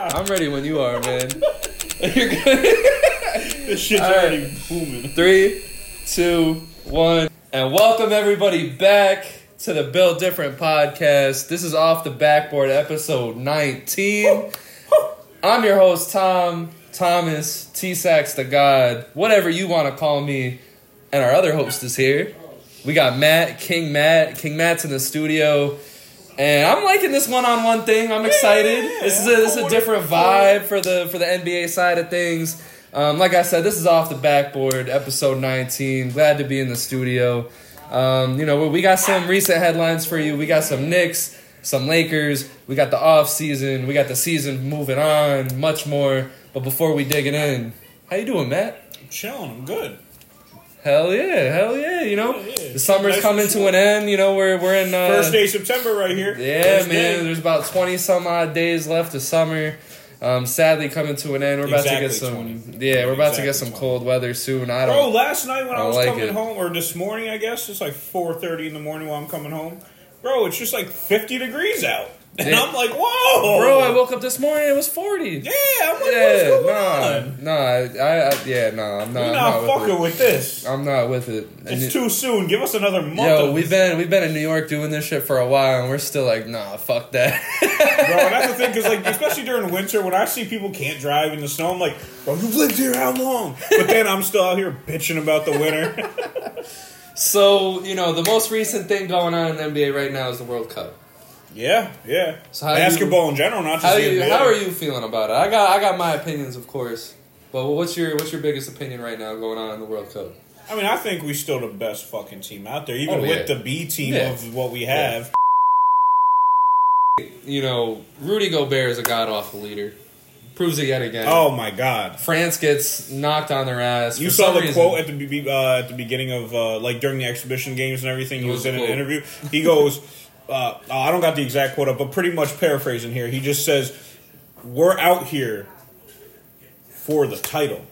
I'm ready when you are, man. You're good. This shit's All right. already booming. Three, two, one, and welcome everybody back to the Built Different podcast. This is off the backboard, episode 19. I'm your host, Tom Thomas T Sax the God, whatever you want to call me, and our other host is here. We got Matt, King Matt. King Matt's in the studio. And I'm liking this one-on-one thing. I'm excited. yeah, this is a this is a different vibe for the for the NBA side of things. Um, like I said, this is off the backboard, episode 19. Glad to be in the studio. Um, you know, we got some recent headlines for you. We got some Knicks, some Lakers. We got the off season. We got the season moving on. Much more. But before we dig it in, how you doing, Matt? I'm chilling. I'm good. Hell yeah, hell yeah. You know, Yeah, yeah. the summer's Nice coming to an end. You know, we're we're in uh, First day of September right here. Yeah, First man. day. There's about twenty some odd days left of summer. Um, sadly, coming to an end. We're about to get some. 20. Yeah, we're about to get some 20. cold weather soon. I don't. Bro, last night when I I was like coming it. home, or this morning, I guess it's like 4:30 in the morning while I'm coming home. Bro, it's just like 50 degrees out, and Yeah. I'm like, whoa, Bro, I woke up this morning. It was forty. Yeah, I'm like, Yeah, what's going nah, on? nah, I, I, yeah, nah, I'm not. I'm not not with fucking it. with this. I'm not with it. It's it- too soon. Give us another month. Yo, we've been we've been in New York doing this shit for a while, and we're still like, nah, fuck that. bro. And that's the thing, because like, especially during winter, when I see people can't drive in the snow, I'm like, bro, you've lived here how long? But then I'm still out here bitching about the winter. so you know, the most recent thing going on in the NBA right now is the World Cup. Yeah, yeah. So how Basketball in general, not just How you? How are you feeling about it? I got I got my opinions, of course. But what's your what's your biggest opinion right now going on in the World Cup? I mean, I think we're still the best fucking team out there, even Oh, with the B team Yeah. of what we have. You know, Rudy Gobert is a god awful leader. Proves it yet again. Oh my god! France gets knocked on their ass. You saw the reason. quote at the uh, at the beginning of uh, like during the exhibition games and everything. He was was in an interview. He goes, uh, oh, "I don't got the exact quote up, but pretty much paraphrasing here. He just says, "We're out here for the title,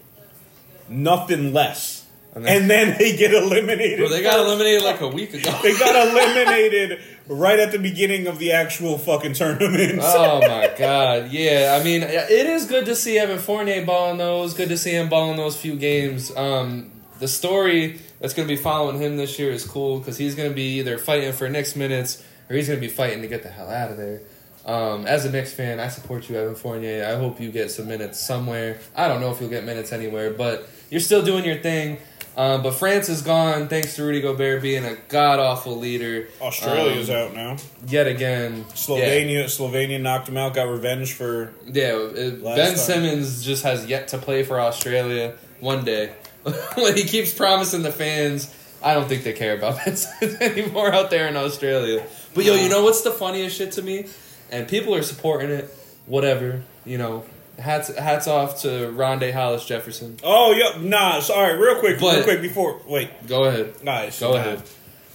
nothing less." And And then- then, they get eliminated. Bro, they got eliminated like a week ago. They got eliminated right at the beginning of the actual fucking tournament. oh my god, yeah. I mean, it is good to see Evan Fournier balling those. Good to see him balling those few games. Um, the story that's going to be following him this year is cool because he's going to be either fighting for next minutes or he's going to be fighting to get the hell out of there. Um, as a Knicks fan, I support you, Evan Fournier. I hope you get some minutes somewhere. I don't know if you'll get minutes anywhere, but you're still doing your thing. Um, but France is gone thanks to Rudy Gobert being a god awful leader. Australia's Um, out now. Yet again. Yeah. Slovenia, Slovenia knocked him out. Got revenge for Yeah, it, Ben time. Simmons just has yet to play for Australia one day. when he keeps promising the fans, I don't think they care about Ben Simmons anymore out there in Australia. But yo, you know what's the funniest shit to me? And people are supporting it. Whatever, you know. Hats hats off to Rondae Hollis Jefferson. Oh yeah, nah. Sorry, real quick, real quick before wait, Go ahead, guys, go ahead,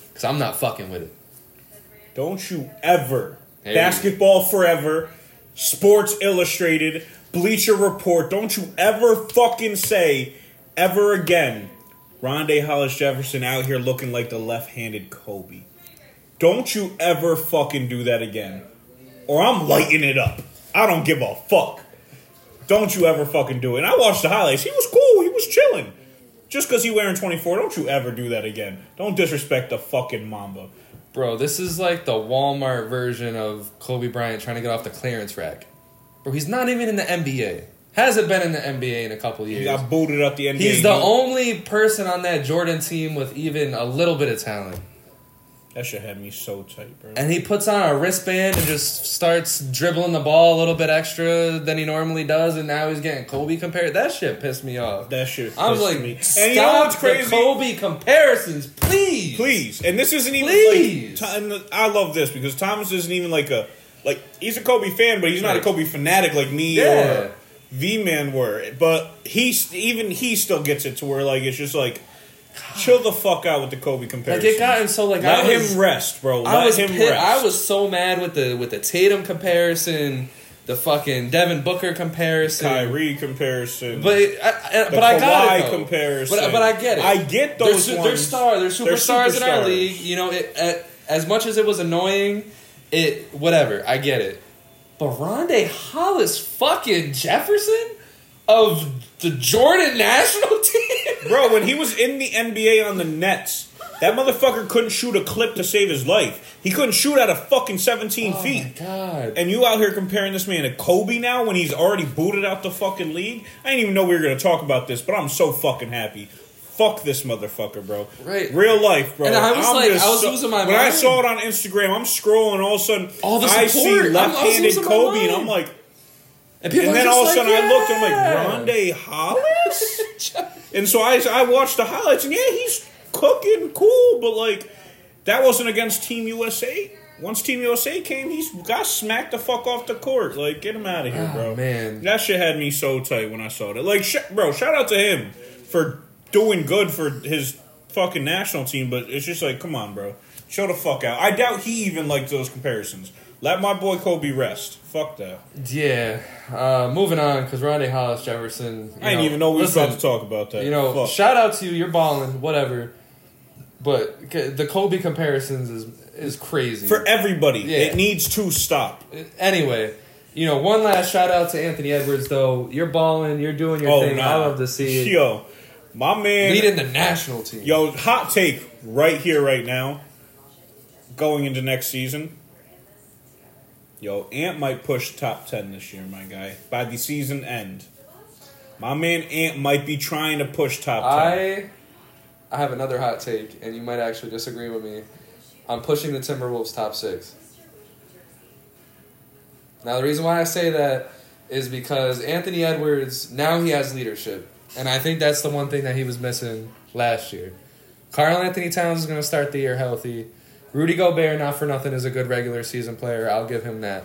because I'm not fucking with it. Don't you ever Hey. basketball forever, Sports Illustrated, Bleacher Report. Don't you ever fucking say ever again, Rondae Hollis Jefferson out here looking like the left-handed Kobe. Don't you ever fucking do that again, or I'm lighting it up. I don't give a fuck. Don't you ever fucking do it. And I watched the highlights. He was cool. He was chilling. Just because he wearing 24, don't you ever do that again. Don't disrespect the fucking Mamba. Bro, this is like the Walmart version of Kobe Bryant trying to get off the clearance rack. Bro, he's not even in the NBA. Hasn't been in the NBA in a couple years. He got booted up the NBA. He's the only person on that Jordan team with even a little bit of talent. That shit had me so tight, bro. And he puts on a wristband and just starts dribbling the ball a little bit extra than he normally does, and now he's getting Kobe compared. That shit pissed me off. That shit. I was like, me. stop and you know what's the crazy? Kobe comparisons, please. Please, and this isn't even Please. like. I love this because Thomas isn't even like a like he's a Kobe fan, but he's not a Kobe fanatic like me Yeah. or V Man were. But he's even he still gets it to where like it's just like chill the fuck out with the Kobe comparison. Like it gotten so like Let I was, him rest, bro. Let I was him pit- rest. I was so mad with the with the Tatum comparison, the fucking Devin Booker comparison, Kyrie comparison. But I, but I got Kawhi it though. comparison. But, but I get it. I get They're, those su- ones. they're star. They're They're superstars in our league. You know, it, at, as much as it was annoying, it whatever. I get it. But Rondae Hollis fucking Jefferson of the Jordan national team? Bro, when he was in the NBA on the Nets, that motherfucker couldn't shoot a clip to save his life. He couldn't shoot out of fucking 17 Oh feet. my god. And you out here comparing this man to Kobe now when he's already booted out the fucking league? I didn't even know we were gonna talk about this, but I'm so fucking happy. Fuck this motherfucker, bro. Right. Real life, bro. And I was I'm like- I was losing my When I saw it on Instagram, I'm scrolling, all of a sudden All the I see support. I'm- left-handed Kobe, and. I'm like, And, and then all of a sudden I looked, I'm like, Rondae Hollis? and so I, I watched the highlights, and yeah, he's cooking cool, but like, that wasn't against Team USA. Once Team USA came, he's got smacked the fuck off the court. Like, get him out of here, Oh, bro. man. That shit had me so tight when I saw that. Like, sh- bro, shout out to him for doing good for his fucking national team, but it's just like, come on, bro. Show the fuck out. I doubt he even liked those comparisons. Let my boy Kobe rest. Fuck that. Yeah. Uh, moving on, because Rondae Hollis Jefferson. you I didn't even know we were listen, about to talk about that. You know, Fuck. shout out to you. You're balling, whatever. But the Kobe comparisons is is crazy. for everybody, Yeah. it needs to stop. anyway, you know, one last shout out to Anthony Edwards though. You're balling. You're doing your Oh, thing. nah. I love to see it. Yo, my man. Leading the national team. Yo, hot take right here, right now. Going into next season. Yo, Ant might push top 10 this year, my guy. By the season end. My man Ant might be trying to push top 10. I I have another hot take, and you might actually disagree with me. I'm pushing the Timberwolves top six. Now the reason why I say that is because Anthony Edwards now he has leadership, and I think that's the one thing that he was missing last year. Karl-Anthony Towns is going to start the year healthy. Rudy Gobert, not for nothing, is a good regular season player. I'll give him that.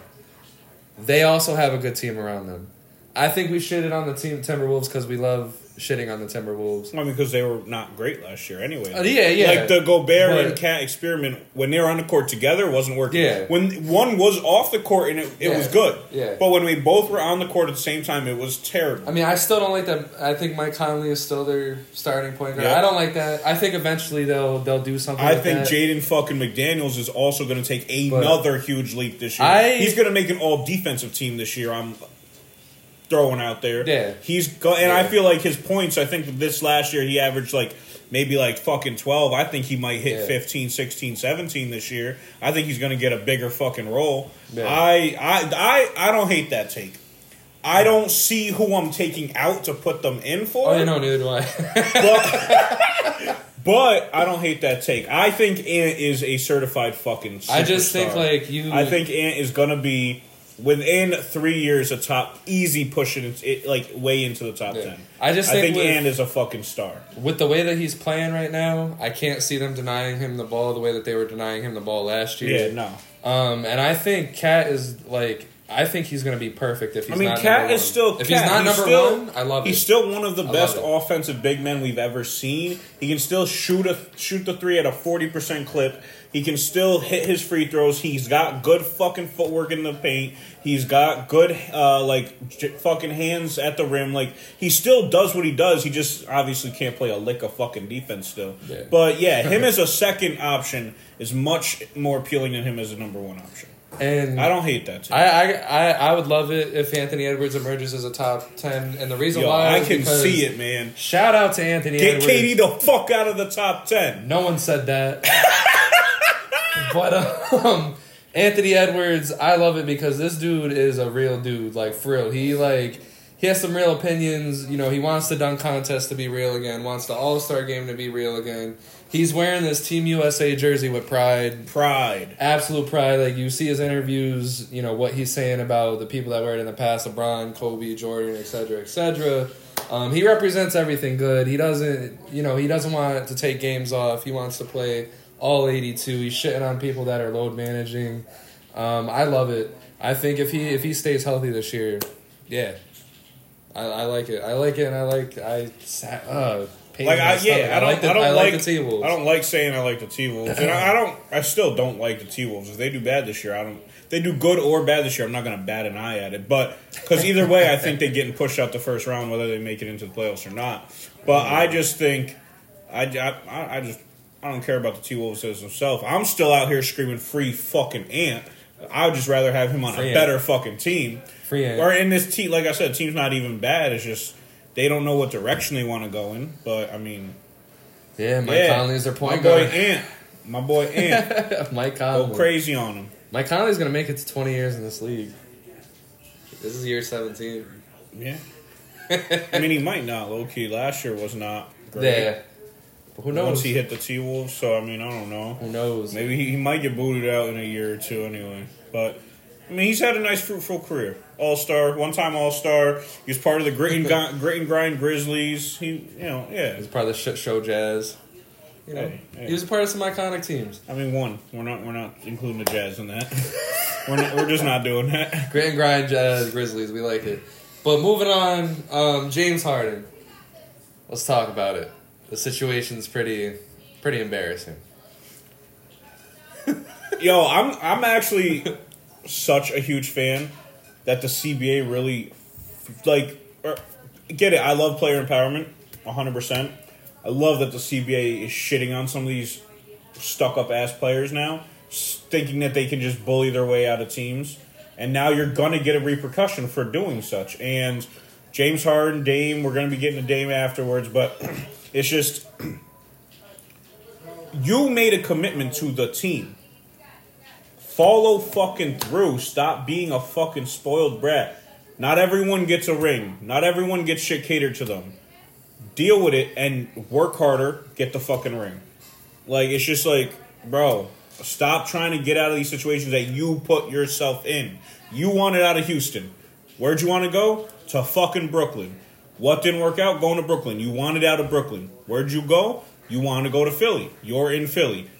They also have a good team around them. I think we shitted on the team Timberwolves because we love shitting on the Timberwolves. I mean, because they were not great last year anyway. Uh, yeah, yeah. Like the Gobert But- and KAT experiment, when they were on the court together, wasn't working. Yeah. When one was off the court and it, it was good. Yeah. But when we both were on the court at the same time, it was terrible. I mean, I still don't like that. I think Mike Conley is still their starting point guard. Yeah. I don't like that. I think eventually they'll they'll do something. I like think. Jaden fucking McDaniels is also going to take But- another huge leap this year. I- He's going to make an all defensive team this year. I'm throwing out there. Yeah. He's go- and I feel like his points. I think this last year he averaged like maybe like fucking 12. I think he might hit Yeah. 15, 16, 17 this year. I think he's going to get a bigger fucking role. Yeah. I I I I don't hate that take. I don't see who I'm taking out to put them in for. Oh, yeah, no, neither do I. But, but I don't hate that take. I think Ant is a certified fucking. I just think like you. I think Ant is gonna be within three years a top easy pushing it, it like way into the top Yeah. ten. I just I think think with- Ant is a fucking star. with the way that he's playing right now, I can't see them denying him the ball the way that they were denying him the ball last year. Yeah, no. Um, and I think KAT is like. I think he's going to be perfect if he's I mean, KAT is still. If he's not number still, one, I love He's it. still one of the I best offensive big men we've ever seen. He can still shoot a shoot the three at a forty percent clip. He can still hit his free throws. He's got good fucking footwork in the paint. He's got good uh, like j- fucking hands at the rim. Like he still does what he does. He just obviously can't play a lick of fucking defense still. Yeah. But yeah, him as a second option is much more appealing than him as a number one option. And I don't hate that. Too. I, I, I, I would love it if Anthony Edwards emerges as a top ten, and the reason Yo, why I can see it, man. Shout out to Anthony Get Edwards. KD the fuck out of the top ten. No one said that, but um, Anthony Edwards, I love it because this dude is a real dude. Like for real, he like he has some real opinions. You know, he wants the dunk contest to be real again. Wants the All Star game to be real again. He's wearing this Team USA jersey with pride. Pride. absolute pride. Like you see his interviews, you know what he's saying about the people that wear it in the past: LeBron, Kobe, Jordan, etc., etc. Um, he represents everything good. He doesn't, you know, he doesn't want to take games off. He wants to play all eighty-two. He's shitting on people that are load managing. Um, I love it. I think if he if he stays healthy this year, yeah, I, I like it. I like it, and I like I uh, pain Like I yeah, I don't, like the, I don't I like, like the T Wolves. I don't like saying I like the T Wolves, and I, I don't. I still don't like the T Wolves. If they do bad this year, I don't. They do good or bad this year, I'm not going to bat an eye at it. But because either way, I think they're getting pushed out the first round, whether they make it into the playoffs or not. But I just think, I, I, I just I don't care about the T Wolves as themselves. I'm still out here screaming free fucking ant. I would just rather have him on Free a agent. better fucking team. Free agent. Or in this team, like I said, team's not even bad. It's just they don't know what direction they want to go in. But I mean, Yeah, Mike yeah, Conley is their point guard. my point boy. Ant, my boy Ant, Mike Conley, go crazy on him. Mike Conley's gonna make it to 20 years in this league. This is year 17. Yeah, I mean he might not. Low key, last year was not great. Yeah. But who knows? Once he hit the T Wolves, so I mean I don't know. who knows? Maybe he, he might get booted out in a year or two anyway. But I mean, he's had a nice fruitful career. All star, one time All Star. He was part of the grit and, grit and grind Grizzlies. He, you know, yeah. He's part of the shit show Jazz. You know, Hey, hey. he was a part of some iconic teams. I mean, one. We're not. We're not including the Jazz in that. we're not, We're just not doing that. Grit and grind Jazz Grizzlies. We like it. But moving on, um, James Harden. Let's talk about it. The situation's pretty, pretty embarrassing. Yo, I'm. I'm actually such a huge fan that the CBA really, like, er, get it. I love player empowerment, 100. percent I love that the CBA is shitting on some of these stuck up ass players now, thinking that they can just bully their way out of teams. And now you're gonna get a repercussion for doing such. And James Harden, Dame, we're gonna be getting a Dame afterwards, but it's just you made a commitment to the team. Follow fucking through. Stop being a fucking spoiled brat. Not everyone gets a ring. Not everyone gets shit catered to them. Deal with it and work harder. Get the fucking ring. Like it's just like, bro, stop trying to get out of these situations that you put yourself in. You wanted out of Houston. Where'd you want to go? To fucking Brooklyn. What didn't work out? Going to Brooklyn. You wanted out of Brooklyn. Where'd you go? You want to go to Philly. You're in Philly.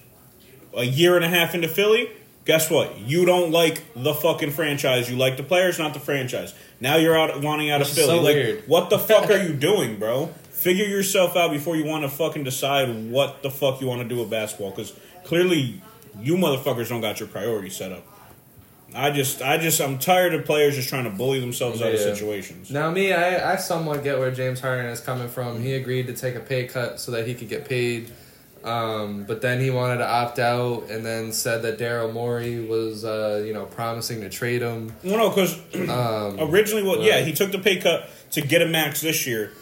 A year and a half into Philly, guess what? You don't like the fucking franchise. You like the players, not the franchise. Now you're out wanting out Which of Philly. so like, weird. what the fuck are you doing, bro? Figure yourself out before you want to fucking decide what the fuck you want to do with basketball. Because clearly, you motherfuckers don't got your priorities set up. I just, I just, I'm tired of players just trying to bully themselves out of situations. Now, me, I, I somewhat get where James Harden is coming from. He agreed to take a pay cut so that he could get paid. Um, but then he wanted to opt out and then said that Daryl Morey was, uh, you know, promising to trade him. Well, no, because Um, originally, well, yeah, he took the pay cut to get a max this year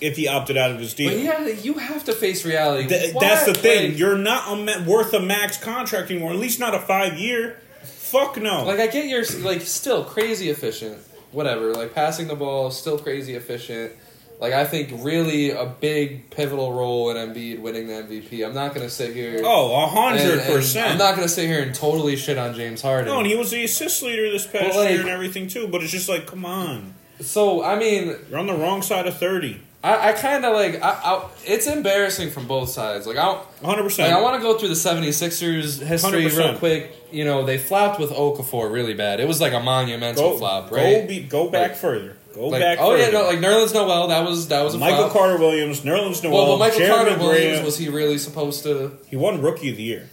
if he opted out of his deal. but yeah, you have to face reality. Th- that's the thing. Like, You're not a ma- worth a max contract anymore. At least not a five year. Fuck no. like I get you're like still crazy efficient. Whatever, like passing the ball, still crazy efficient. Like I think really a big pivotal role in Embiid winning the MVP. I'm not gonna sit here. oh, a hundred percent. I'm not gonna sit here and totally shit on James Harden. No, and he was the assist leader this past like- year and everything too. But it's just like, come on, so I mean, you're on the wrong side of thirty. I, I kind of like I, I, it's embarrassing from both sides. Like I, One hundred like, percent. I want to go through the 76ers history 100%. real quick. You know, they flopped with Okafor really bad. It was like a monumental go flop, Go, right? be, go back Like- further. Go Like, back. oh further. yeah, no, like Nerlens Noel. That was that was a Michael. Carter Williams, Nerlens Noel, Well, but Michael Jeremy Carter Williams was he really supposed to he won Rookie of the Year.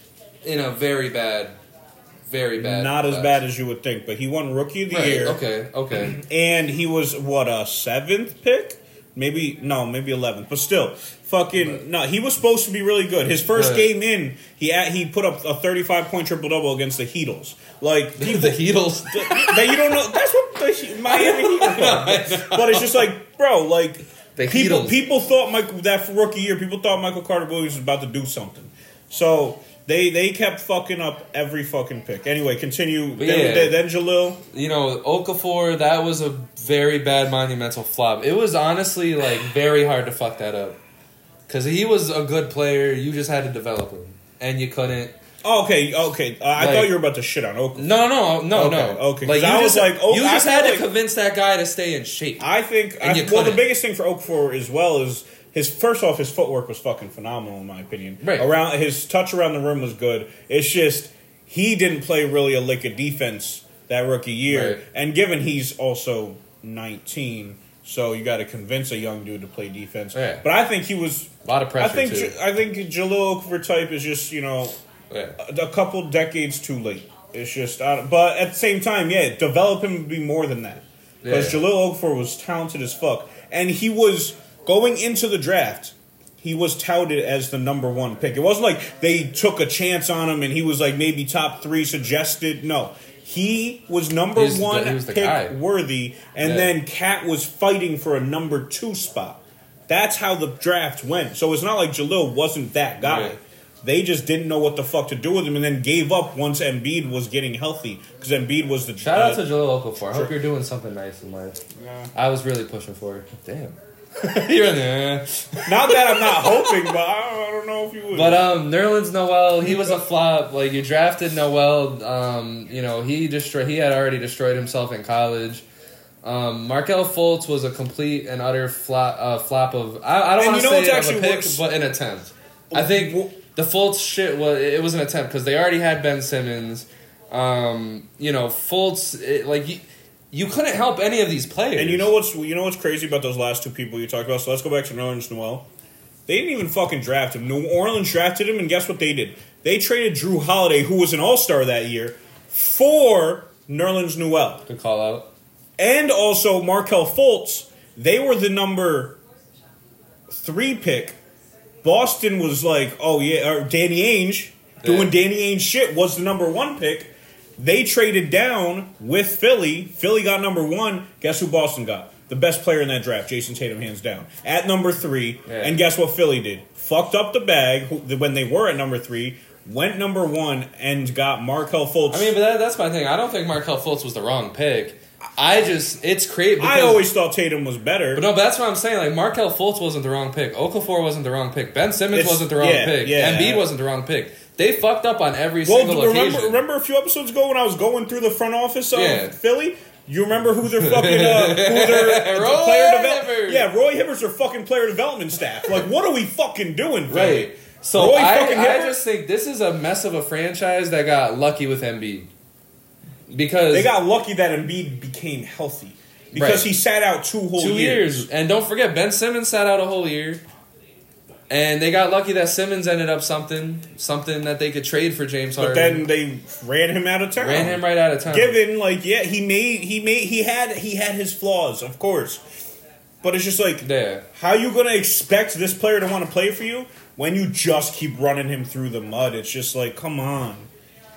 in a very bad, very bad, Not as class. bad as you would think, but he won Rookie of the Right, Year. Okay, okay. and he was what a seventh pick, maybe no, maybe eleventh, but still, fucking no. He was supposed to be really good. His first Right. game in, he at, he put up a thirty-five point triple double against the Heatles. Like the people, Heatles. that you don't know. That's what the He- Miami Heat. But it's just like, bro, like The people Heatles. people thought Michael that rookie year, people thought Michael Carter Williams was about to do something. So. They, they kept fucking up every fucking pick. Anyway, continue. Then, yeah. then, then Jahlil. you know, Okafor, that was a very bad monumental flop. It was honestly like very hard to fuck that up. Cause he was a good player, you just had to develop him. And you couldn't Oh, okay, okay. Uh, I thought you were about to shit on Oakland. No, no, no, Okay, no. okay, Like you I was just like, oh, you I just had to like- convince that guy to stay in shape. I think. I, well, the couldn't. biggest thing for Okafor as well is his first off, his footwork was fucking phenomenal in my opinion. Right. Around his touch around the rim was good. It's just he didn't play really a lick of defense that rookie year, Right. and given he's also nineteen. So you got to convince a young dude to play defense. Yeah. But I think he was. a lot of pressure I think too. I think Jahlil Okafor type is just you know yeah. a, a couple decades too late. It's just, but at the same time, yeah, develop him to be more than that. Because Yeah. Jahlil Okafor was talented as fuck, and he was going into the draft. He was touted as the number one pick. It wasn't like they took a chance on him and he was like maybe top three suggested. No, He was number He's the- one he was pick guy. worthy, and Yeah. then KAT was fighting for a number two spot. That's how the draft went. So it's not like Jahlil wasn't that guy. Right. They just didn't know what the fuck to do with him, and then gave up once Embiid was getting healthy because Embiid was the Shout out uh, to Jahlil Okafor. I hope you're doing something nice in life. I was really pushing for it. Damn. you're there. Not that I'm not hoping, but I don't, I don't know if you would. But um, Nerlens Noel, he was a flop. Like you drafted Noel, um, you know he destroyed. He had already destroyed himself in college. Um, Markelle Fultz was a complete and utter flop. Uh, flop of I, I don't want you to know what's say of a pick, worse? but an attempt. I think the Fultz shit was it was an attempt because they already had Ben Simmons. Um, you know Fultz, it, like you, you couldn't help any of these players. And you know what's you know what's crazy about those last two people you talked about? So let's go back to Nerlens Noel. They didn't even fucking draft him. New Orleans drafted him, and guess what they did? They traded Jrue Holiday, who was an All Star that year, for Nerlens Noel, Good call out. and also Markelle Fultz. They were the number three pick. Boston was like, oh yeah, or Danny Ainge doing Yeah. Danny Ainge shit was the number one pick. They traded down with Philly. Philly got number one. Guess who Boston got? The best player in that draft, Jayson Tatum, hands down. At number three. Yeah. And guess what Philly did? Fucked up the bag when they were at number three, went number one, and got Markelle Fultz. I mean, but that, that's my thing. I don't think Markelle Fultz was the wrong pick. I just it's crazy. I always thought Tatum was better. But no, but that's what I'm saying. Like Markelle Fultz wasn't the wrong pick. Okafor wasn't the wrong pick. Ben Simmons It's- wasn't the wrong yeah, pick. yeah. Embiid wasn't the wrong pick. They fucked up on every well, single remember, occasion. remember a few episodes ago when I was going through the front office of Yeah. Philly? You remember who their fucking uh, who their the Roy player development? Yeah, Roy Hibbert's their fucking player development staff. Like, what are we fucking doing? Philly? Right. So Roy I, fucking I Hibbert? just think this is a mess of a franchise that got lucky with Embiid. Because They got lucky that Embiid became healthy because Right. he sat out two whole two years. years. And don't forget, Ben Simmons sat out a whole year. And they got lucky that Simmons ended up something, something that they could trade for James Harden. But then they ran him out of town. ran him right out of town. Given like yeah, he made he made he had he had his flaws, of course. But it's just like Yeah. how you gonna expect this player to want to play for you when you just keep running him through the mud? It's just like come on.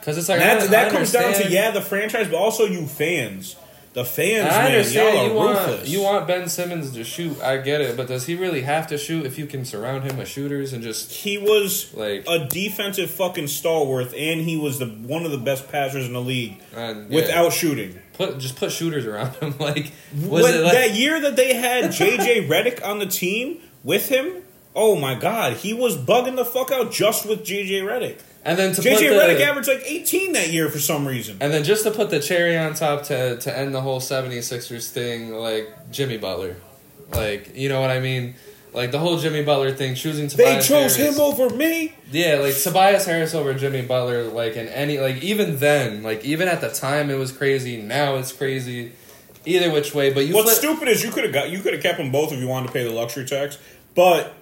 Because it's like And I- that I that comes down to yeah the franchise, but also you fans. The fans, I man, understand y'all are you want ruthless. you want Ben Simmons to shoot. I get it, but does he really have to shoot if you can surround him with shooters and just he was Like- a defensive fucking stalwart, and he was the one of the best passers in the league and, yeah, without shooting. put just put shooters around him? Like was When- it like that year that they had JJ Redick on the team with him, oh my god, he was bugging the fuck out just with JJ Redick. And then to put JJ the, Redick averaged like 18 that year for some reason. and then just to put the cherry on top to to end the whole 76ers thing, like Jimmy Butler, like you know what I mean. Like the whole Jimmy Butler thing, choosing They chose Harris. him over me. Yeah, like Tobias Harris over Jimmy Butler, like in any like even then, like even at the time it was crazy. Now it's crazy. Either which way, but you What's flip- stupid is you could have got you could have kept them both if you wanted to pay the luxury tax, but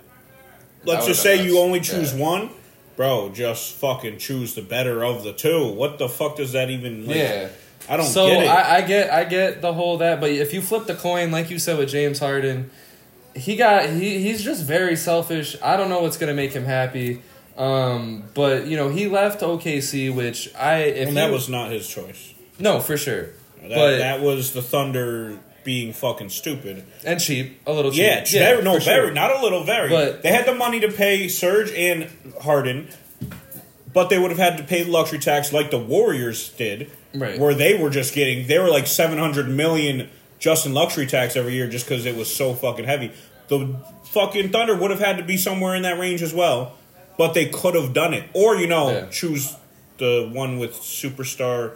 let's just say you only choose Yeah. one. Bro, just fucking choose the better of the two. What the fuck does that even? Like, yeah. I don't so get it. I, I get I get the whole that, but if you flip the coin, like you said with James Harden, he got he he's just very selfish. I don't know what's gonna make him happy. Um, but you know he left OKC, which I if and that you- was not his choice. no for sure, That, but that was the Thunder being fucking stupid. and cheap a little cheap. Yeah, it's very, no, for sure. very, not a little, very. But- they had the money to pay Serge and Harden, but they would have had to pay the luxury tax like the Warriors did, Right. where they were just getting they were like seven hundred million just in luxury tax every year just because it was so fucking heavy. The fucking Thunder would have had to be somewhere in that range as well, but they could have done it, or you know, Yeah. choose the one with superstar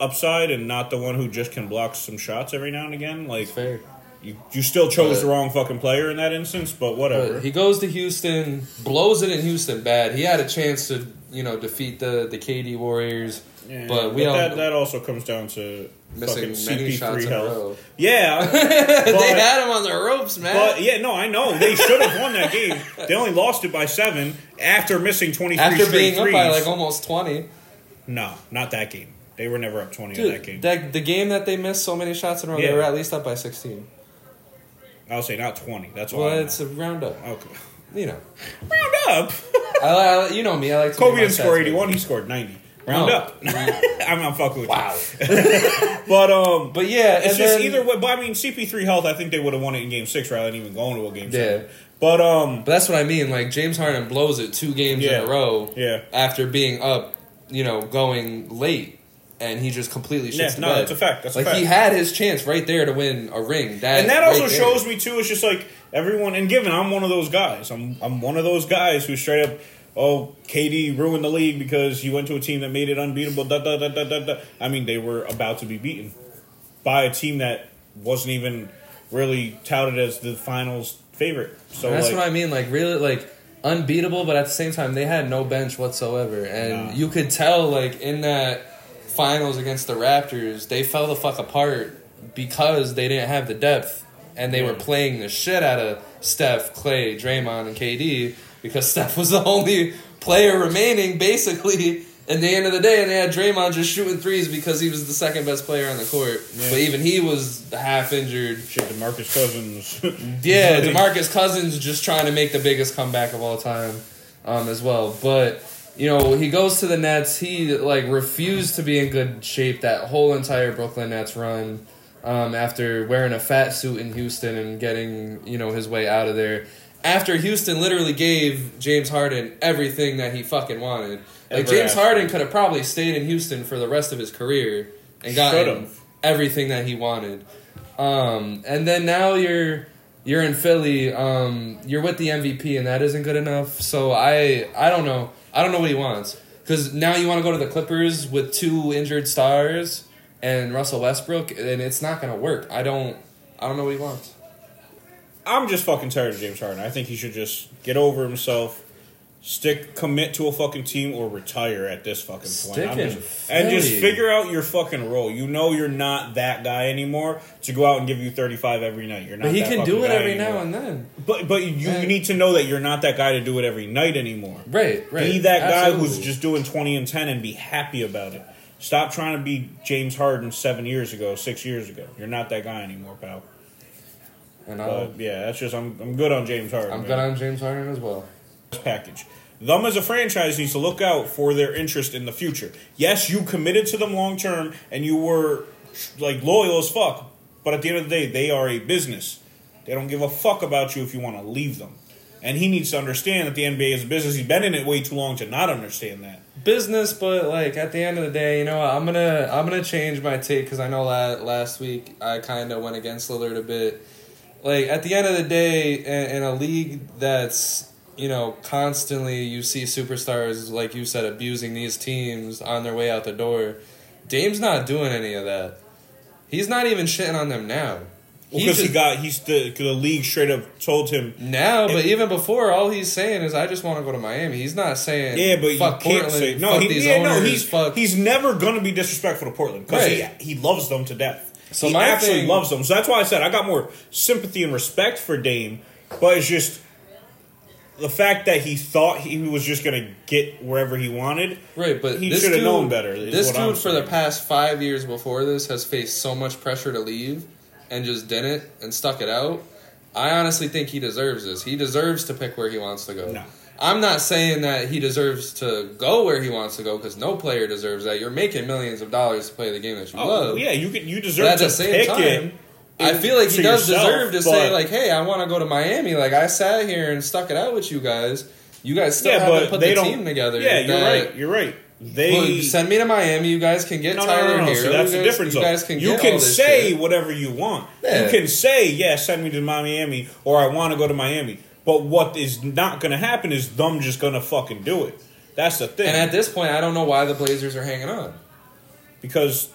upside and not the one who just can block some shots every now and again. Like fair. you, you still chose But- the wrong fucking player in that instance, but whatever. But he goes to Houston, blows it in Houston bad. He had a chance to, you know, defeat the the KD Warriors, Yeah, but we all that, that also comes down to fucking missing many shots CP3 in a health. row. Yeah, they had him on the ropes, man. but yeah, no, I know they should have won that game. They only lost it by seven after missing twenty three After being threes. up by like almost twenty, no, not that game. They were never up twenty in that game. dude, that, the game that they missed so many shots in a row, Yeah. they were at least up by sixteen. I'll say not twenty. That's all. Well, it's a round up, okay. you know. Round up. I, I, you know me. I like to Kobe didn't score eighty one. He scored ninety. Round up. I'm not fucking with you. Wow. But um, But yeah, it's and just then- either way. But I mean, CP3 health. I think they would have won it in Game Six rather than even going to a Game Yeah. Seven. But um, But that's what I mean. Like James Harden blows it two games Yeah. in a row. Yeah. After being up, you know, going late, and he just completely shits Yeah, the no, bed. that's a fact. That's a like fact. he had his chance right there to win a ring. That and that also right shows me too. It's just like everyone. And given I'm one of those guys. I'm I'm one of those guys who straight up. Oh, KD ruined the league because he went to a team that made it unbeatable. Da, da, da, da, da, da. I mean, they were about to be beaten by a team that wasn't even really touted as the finals favorite. So And that's like, what I mean. Like really, like unbeatable, but at the same time, they had no bench whatsoever, and Nah. you could tell, like in that finals against the Raptors, they fell the fuck apart because they didn't have the depth, and they Yeah. were playing the shit out of Steph, Clay, Draymond, and KD because Steph was the only player remaining, basically. At the end of the day, and they had Draymond just shooting threes because he was the second best player on the court. Yeah. But even he was half injured. shit, Demarcus Cousins. Yeah, Demarcus Cousins just trying to make the biggest comeback of all time, um, as well. But you know, he goes to the Nets. He like refused to be in good shape that whole entire Brooklyn Nets run. Um, after wearing a fat suit in Houston and getting you know his way out of there, after Houston literally gave James Harden everything that he fucking wanted. Like Ever James asked Harden could have probably stayed in Houston for the rest of his career and gotten everything that he wanted. Um, and then now you're you're in Philly. Um, you're with the MVP, and that isn't good enough. So I I don't know. I don't know what he wants because now you want to go to the Clippers with two injured stars and Russell Westbrook, and it's not gonna work. I don't I don't know what he wants. I'm just fucking tired of James Harden. I think he should just get over himself, stick, commit to a fucking team, or retire at this fucking point. Stick I'm in just- and just figure out your fucking role. You know you're not that guy anymore to go out and give you 35 every night. You're not. But he that can do it every anymore. now and then. But but you, need to know that you're not that guy to do it every night anymore. Right, right. Be that guy who's just doing 20 and 10 and be happy about it. Stop trying to be James Harden seven years ago, six years ago. You're not that guy anymore, pal. And I'll, But yeah, that's just I'm I'm good on James Harden. I'm man. good on James Harden as well. Package. Them as a franchise needs to look out for their interest in the future. Yes, you committed to them long term and you were like loyal as fuck, but at the end of the day, they are a business. They don't give a fuck about you if you want to leave them. And he needs to understand that the NBA is a business. He's been in it way too long to not understand that. business, but like at the end of the day, you know, I'm gonna I'm gonna change my take because I know la- last week I kind of went against Lillard a bit. Like at the end of the day, in, in a league that's you know constantly you see superstars like you said abusing these teams on their way out the door. Dame's not doing any of that. He's not even shitting on them now. He Because he, just- got he's the, the league straight up told him now, but even before, all he's saying is, "I just want to go to Miami." He's not saying, Yeah, but fuck you can't Portland, say no. fuck He, these yeah, owners, no, he's fuck." he's never gonna be disrespectful to Portland because Right. he, he loves them to death. So he my actually thing- loves them. So that's why I said I got more sympathy and respect for Dame, but it's just the fact that he thought he was just gonna get wherever he wanted. Right, but He shoulda dude- known better, This dude, for the past five years before this, has faced so much pressure to leave and just didn't and stuck it out. I honestly think he deserves this. He deserves to pick where he wants to go. No. I'm not saying that he deserves to go where he wants to go because no player deserves that. You're making millions of dollars to play the game that you Oh, love. yeah, you can, you But deserve at to the same pick time, it. I feel like he does yourself, deserve to say, like, "Hey, I want to go to Miami." Like I sat here and stuck it out with you guys. You guys still yeah, haven't put the team together. Yeah, you're that- right. You're right. They well, send me to Miami. You guys can get No, Tyler no, no, no. Herro. See, that's you the difference. You guys can you get can say shit. whatever you want. Yeah. You can say, "Yeah, send me to Miami," or "I want to go to Miami." But what is not going to happen is them just going to fucking do it. That's the thing. And at this point, I don't know why the Blazers are hanging on. because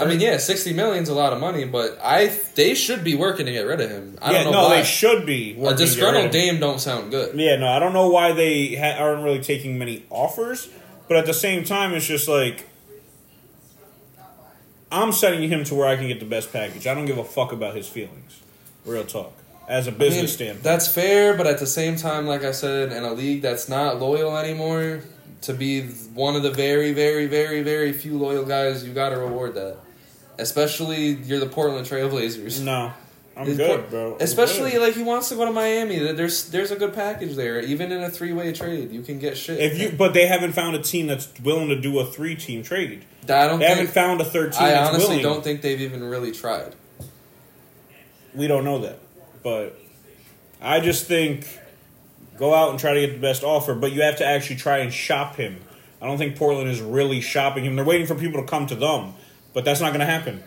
I mean, yeah, sixty million's a lot of money, but I they should be working to get rid of him. I yeah, don't know no, why. they should be a working to get rid disgruntled. Dame don't sound good. Yeah, no, I don't know why they ha- aren't really taking many offers, but at the same time, it's just like I'm setting him to where I can get the best package. I don't give a fuck about his feelings. Real talk. As a I mean, business standpoint, That's fair, but at the same time, like I said, in a league that's not loyal anymore, to be one of the very, very, very, very few loyal guys, you got to reward that. Especially you're the Portland Trailblazers. no. I'm good, por- bro. I'm Especially good. like he wants to go to Miami. There's there's a good package there. Even in a three way trade, you can get shit. if you, but they haven't found a team that's willing to do a three team trade. I don't They haven't found a third team I honestly willing. don't think they've even really tried. we don't know that. But I just think go out and try to get the best offer, but you have to actually try and shop him. I don't think Portland is really shopping him. They're waiting for people to come to them, but that's not going to happen.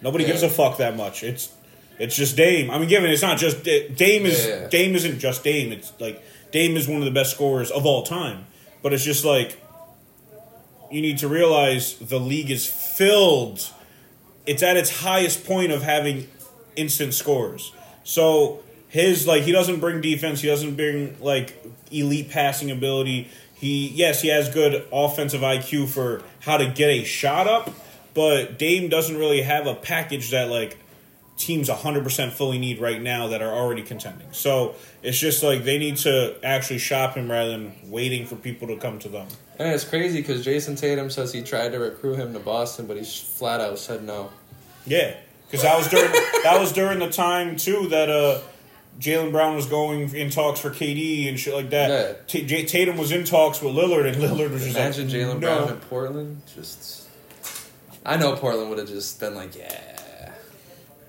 Nobody Yeah. gives a fuck that much. It's it's just Dame. I mean, given it's not just Dame is Yeah. Dame isn't just Dame. It's like Dame is one of the best scorers of all time. But it's just like you need to realize the league is filled. It's at its highest point of having instant scores. So his like he doesn't bring defense. He doesn't bring like elite passing ability. He yes he has good offensive IQ for how to get a shot up, but Dame doesn't really have a package that like teams 100% fully need right now that are already contending. So it's just like they need to actually shop him rather than waiting for people to come to them. And it's crazy because Jayson Tatum says he tried to recruit him to Boston, but he flat out said no. Yeah, because that was during that was during the time too that uh, Jaylen Brown was going in talks for KD and shit like that. T- J- Tatum was in talks with Lillard, and Lillard was just Imagine like, Jaylen no. Brown in Portland. Just, I know Portland would have just been like, yeah.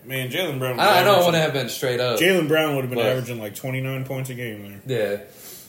Man, Jaylen Brown. I, I know it wouldn't have been straight up. Jaylen Brown would have been But- averaging like twenty nine points a game there. Yeah.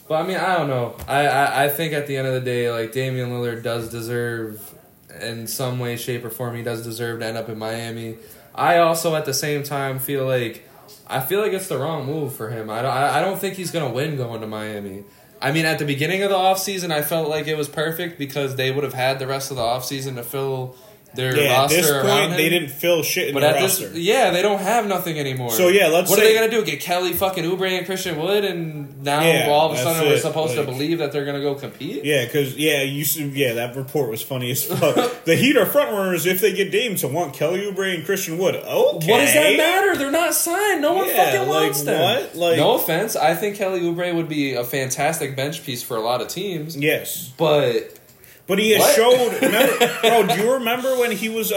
But I mean, I don't know. I, I, I think at the end of the day, like Damian Lillard does deserve, in some way, shape, or form, he does deserve to end up in Miami. I also, at the same time, feel like I feel like it's the wrong move for him. I don't, I don't think he's gonna win going to Miami. I mean, at the beginning of the offseason, I felt like it was perfect because they would have had the rest of the offseason to fill their Yeah, at this point they didn't fill shit in But at roster. this, yeah, they don't have nothing anymore. So, yeah, let's What say- are they gonna do? Get Kelly fucking Oubre and Christian Wood, and now Yeah, all of a sudden we're it, supposed to believe that they're gonna go compete? yeah, because yeah, you yeah, that report was funny as fuck. the Heat are front runners if they get Dame to want Kelly Oubre and Christian Wood. Okay, What does that matter? They're not signed. No one Yeah, fucking like, wants them. what? Like- no offense, I think Kelly Oubre would be a fantastic bench piece for a lot of teams, Yes, but But he has What? showed. Remember, bro, do you remember when he was uh,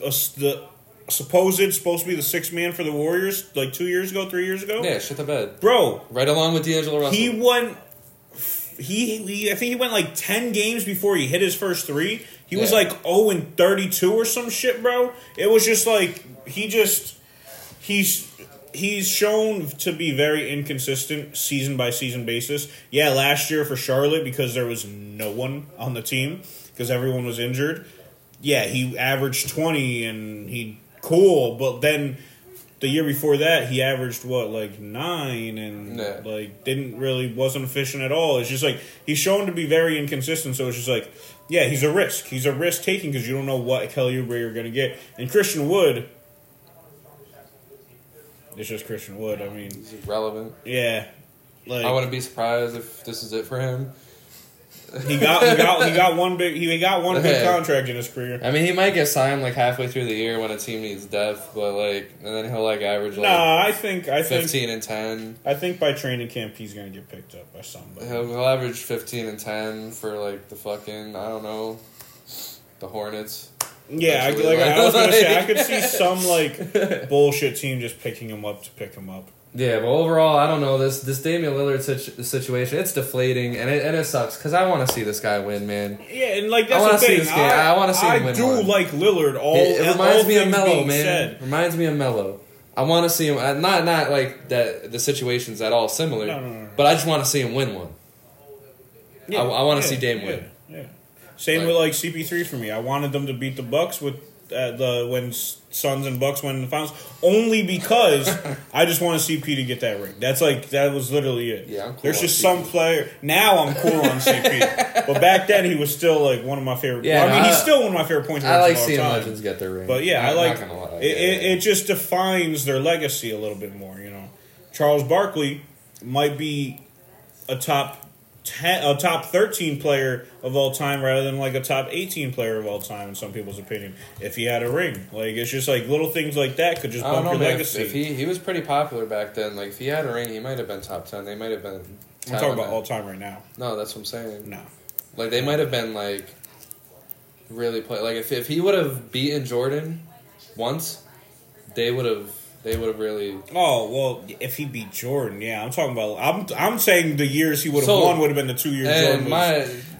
a, a, the supposed supposed to be the sixth man for the Warriors like two years ago, three years ago? yeah, shit the bed. Bro, Right along with D'Angelo Russell. he won. He, he, I think he went like ten games before he hit his first three. He was like zero and thirty two or some shit, bro. It was just like he just he's he's shown to be very inconsistent season by season basis. Yeah, last year for Charlotte because there was no one on the team because everyone was injured. Yeah, he averaged 20 and he cool, but then the year before that he averaged what like 9 and Yeah. like didn't really wasn't efficient at all. It's just like he's shown to be very inconsistent so it's just like yeah, he's a risk. He's a risk taking because you don't know what Kelly Oubre you're going to get. And Christian Wood it's just Christian Wood. I mean, He's relevant. yeah, like I wouldn't be surprised if this is it for him. he got he got he got one big he got one big Yeah. contract in his career. I mean, he might get signed like halfway through the year when a team needs depth, but like, and then he'll like average like Nah, I think I think fifteen and ten. I think by training camp he's gonna get picked up by somebody. He'll, he'll average fifteen and ten for like the fucking I don't know, the Hornets. Yeah, I, like I was gonna say, I could see some like bullshit team just picking him up to pick him up. Yeah, but overall, I don't know this this Damian Lillard situ- situation. It's deflating and it and it sucks because I want to see this guy win, man. Yeah, and like I wanna the see thing. this game. I wanna see him I win do one. like Lillard. All It, it reminds all me of Melo, man. said. Reminds me of Melo. I want to see him. uh, Not not like that. The situations at all similar, No, no, no. but I just want to see him win one. I- I wanna see Dame yeah, win. Yeah. Same Like- with like CP3 for me. I wanted them to beat the Bucks with uh, the when Suns and Bucks went in the finals only because I just want to CP to get that ring. That's like that was literally it. Yeah, I'm cool There's on just CP. some player now I'm cool on CP, but back then he was still like one of my favorite. Yeah, I mean no, he's still one of my favorite points. I like of seeing time. legends get their ring. But yeah, I I'm like lie. it, Yeah, it. It just defines their legacy a little bit more. You know, Charles Barkley might be a top ten, a top thirteen player of all time rather than like a top eighteen player of all time in some people's opinion. If he had a ring, like it's just like little things like that could just bump know, your man. If, legacy. if he he was pretty popular back then, like if he had a ring, he might have been top ten. They might have been. I'm talking about all time right now. No, that's what I'm saying. No, Like they might have been like really play. Like if if he would have beaten Jordan once, they would have They would have really. Oh well, if he beat Jordan, yeah, I'm talking about. I'm I'm saying the years he would have So- won would have been the two years Jordan And was. my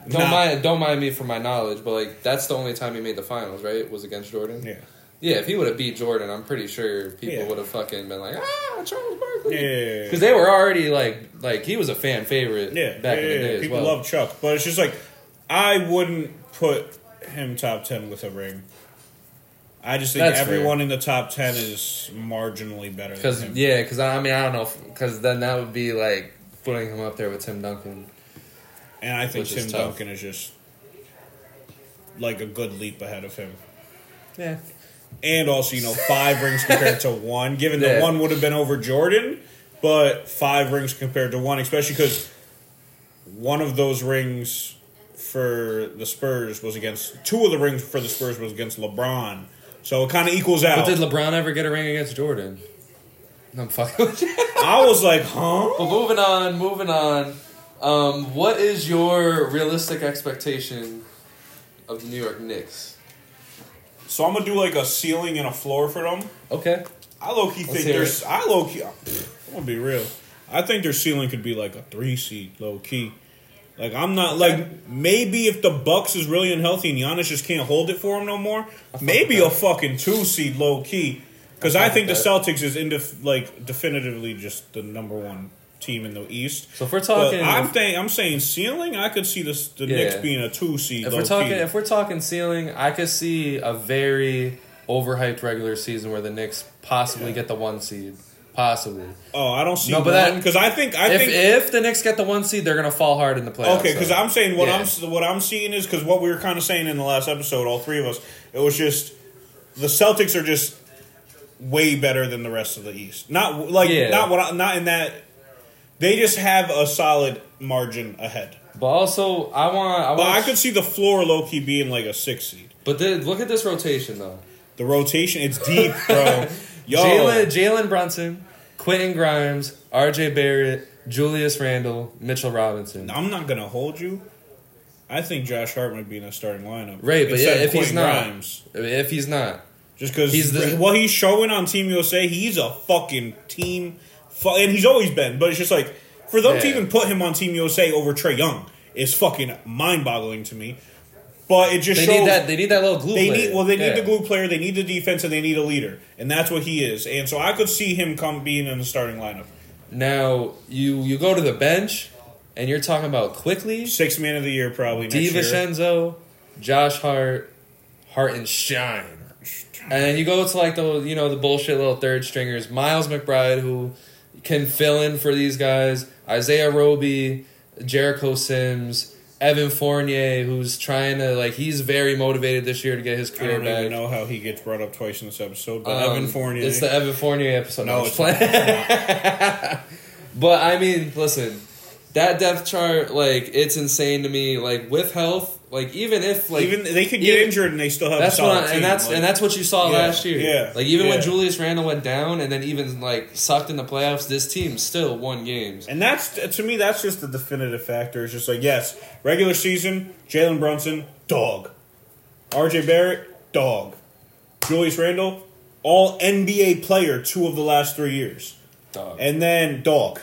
don't not- mind don't mind me for my knowledge, but like that's the only time he made the finals, right? Was against Jordan. yeah, Yeah, if he would have beat Jordan, I'm pretty sure people Yeah. would have fucking been like, ah, Charles Barkley. yeah, Because they were already like, like he was a fan favorite. yeah, back yeah, in the yeah, day as People well. love Chuck, but it's just like I wouldn't put him top ten with a ring. I just think That's everyone in the top ten is marginally better than Because him. yeah, because I mean I don't know, because then that would be like putting him up there with Tim Duncan. and I think is Tim tough. Duncan is just like a good leap ahead of him. Yeah, and also you know five rings compared to one. Given Yeah. the one would have been over Jordan, but five rings compared to one, especially because one of those rings for the Spurs was against two of the rings for the Spurs was against LeBron, so it kind of equals out. but did LeBron ever get a ring against Jordan? I'm fucking with you. I was like, huh? But moving on, moving on. Um, what is your realistic expectation of the New York Knicks? So I'm gonna do like a ceiling and a floor for them. Okay. I low key think there's. I low key. I'm gonna be real. I think their ceiling could be like a three seed, low key. Like I'm not like maybe if the Bucks is really unhealthy and Giannis just can't hold it for him no more, maybe a fucking two seed, low key. Because I I think the Celtics is indef- like definitively just the number one team in the East. So if we're But talking, I'm if, saying I'm saying ceiling. I could see this the Yeah. Knicks being a two seed. if we're talking, key. if we're talking ceiling, I could see a very overhyped regular season where the Knicks possibly get the one seed, possibly. oh, I don't see No, but because I think I if think if the Knicks get the one seed, they're gonna fall hard in the playoffs. Okay, because so. I'm saying what Yeah. I'm what I'm seeing is because what we were kind of saying in the last episode, all three of us, it was just the Celtics are just way better than the rest of the East. Not like Yeah. not what I, not in that they just have a solid margin ahead. But also, I want. I But want. I could see the floor low key being like a six seed. But the, look at this rotation though. The rotation, it's deep, bro. Yo, Jalen Jalen Brunson, Quentin Grimes, R.J. Barrett, Julius Randle, Mitchell Robinson. I'm not gonna hold you. I think Josh Hart might be in a starting lineup. Right, but yeah, if he's not, Grimes. if he's not, Just because He's the- what he's showing on Team USA, he's a fucking team, fu- and he's always been. But it's just like for them to even put him on Team USA over Trae Young is fucking mind boggling to me. But it just they shows need that. They need that little glue. they player. need well they need Yeah. the glue player, they need the defense, and they need a leader, and that's what he is. And so I could see him come being in the starting lineup. Now you you go to the bench, and you're talking about Quickley, Six man of the year probably. DiVincenzo, Josh Hart, Hartenstein. And then you go to like the you know the bullshit little third stringers, Miles McBride who can fill in for these guys, Isaiah Roby, Jericho Sims, Evan Fournier who's trying to like he's very motivated this year to get his career I don't back. even know how he gets brought up twice in this episode, but Um, Evan Fournier. It's the Evan Fournier episode. no, it's playing. but I mean, listen, that depth chart, like, it's insane to me. Like with health, like even if like even they could get even- injured and they still have that's a what I, and that's Like, and that's what you saw Yeah, last year. yeah, like even when. Julius Randle went down and then even like sucked in the playoffs, this team still won games. And that's to me, that's just the definitive factor. It's just like yes, regular season, Jalen Brunson, dog, R.J. Barrett, dog, Julius Randle, all NBA player two of the last three years, Dog. and then dog,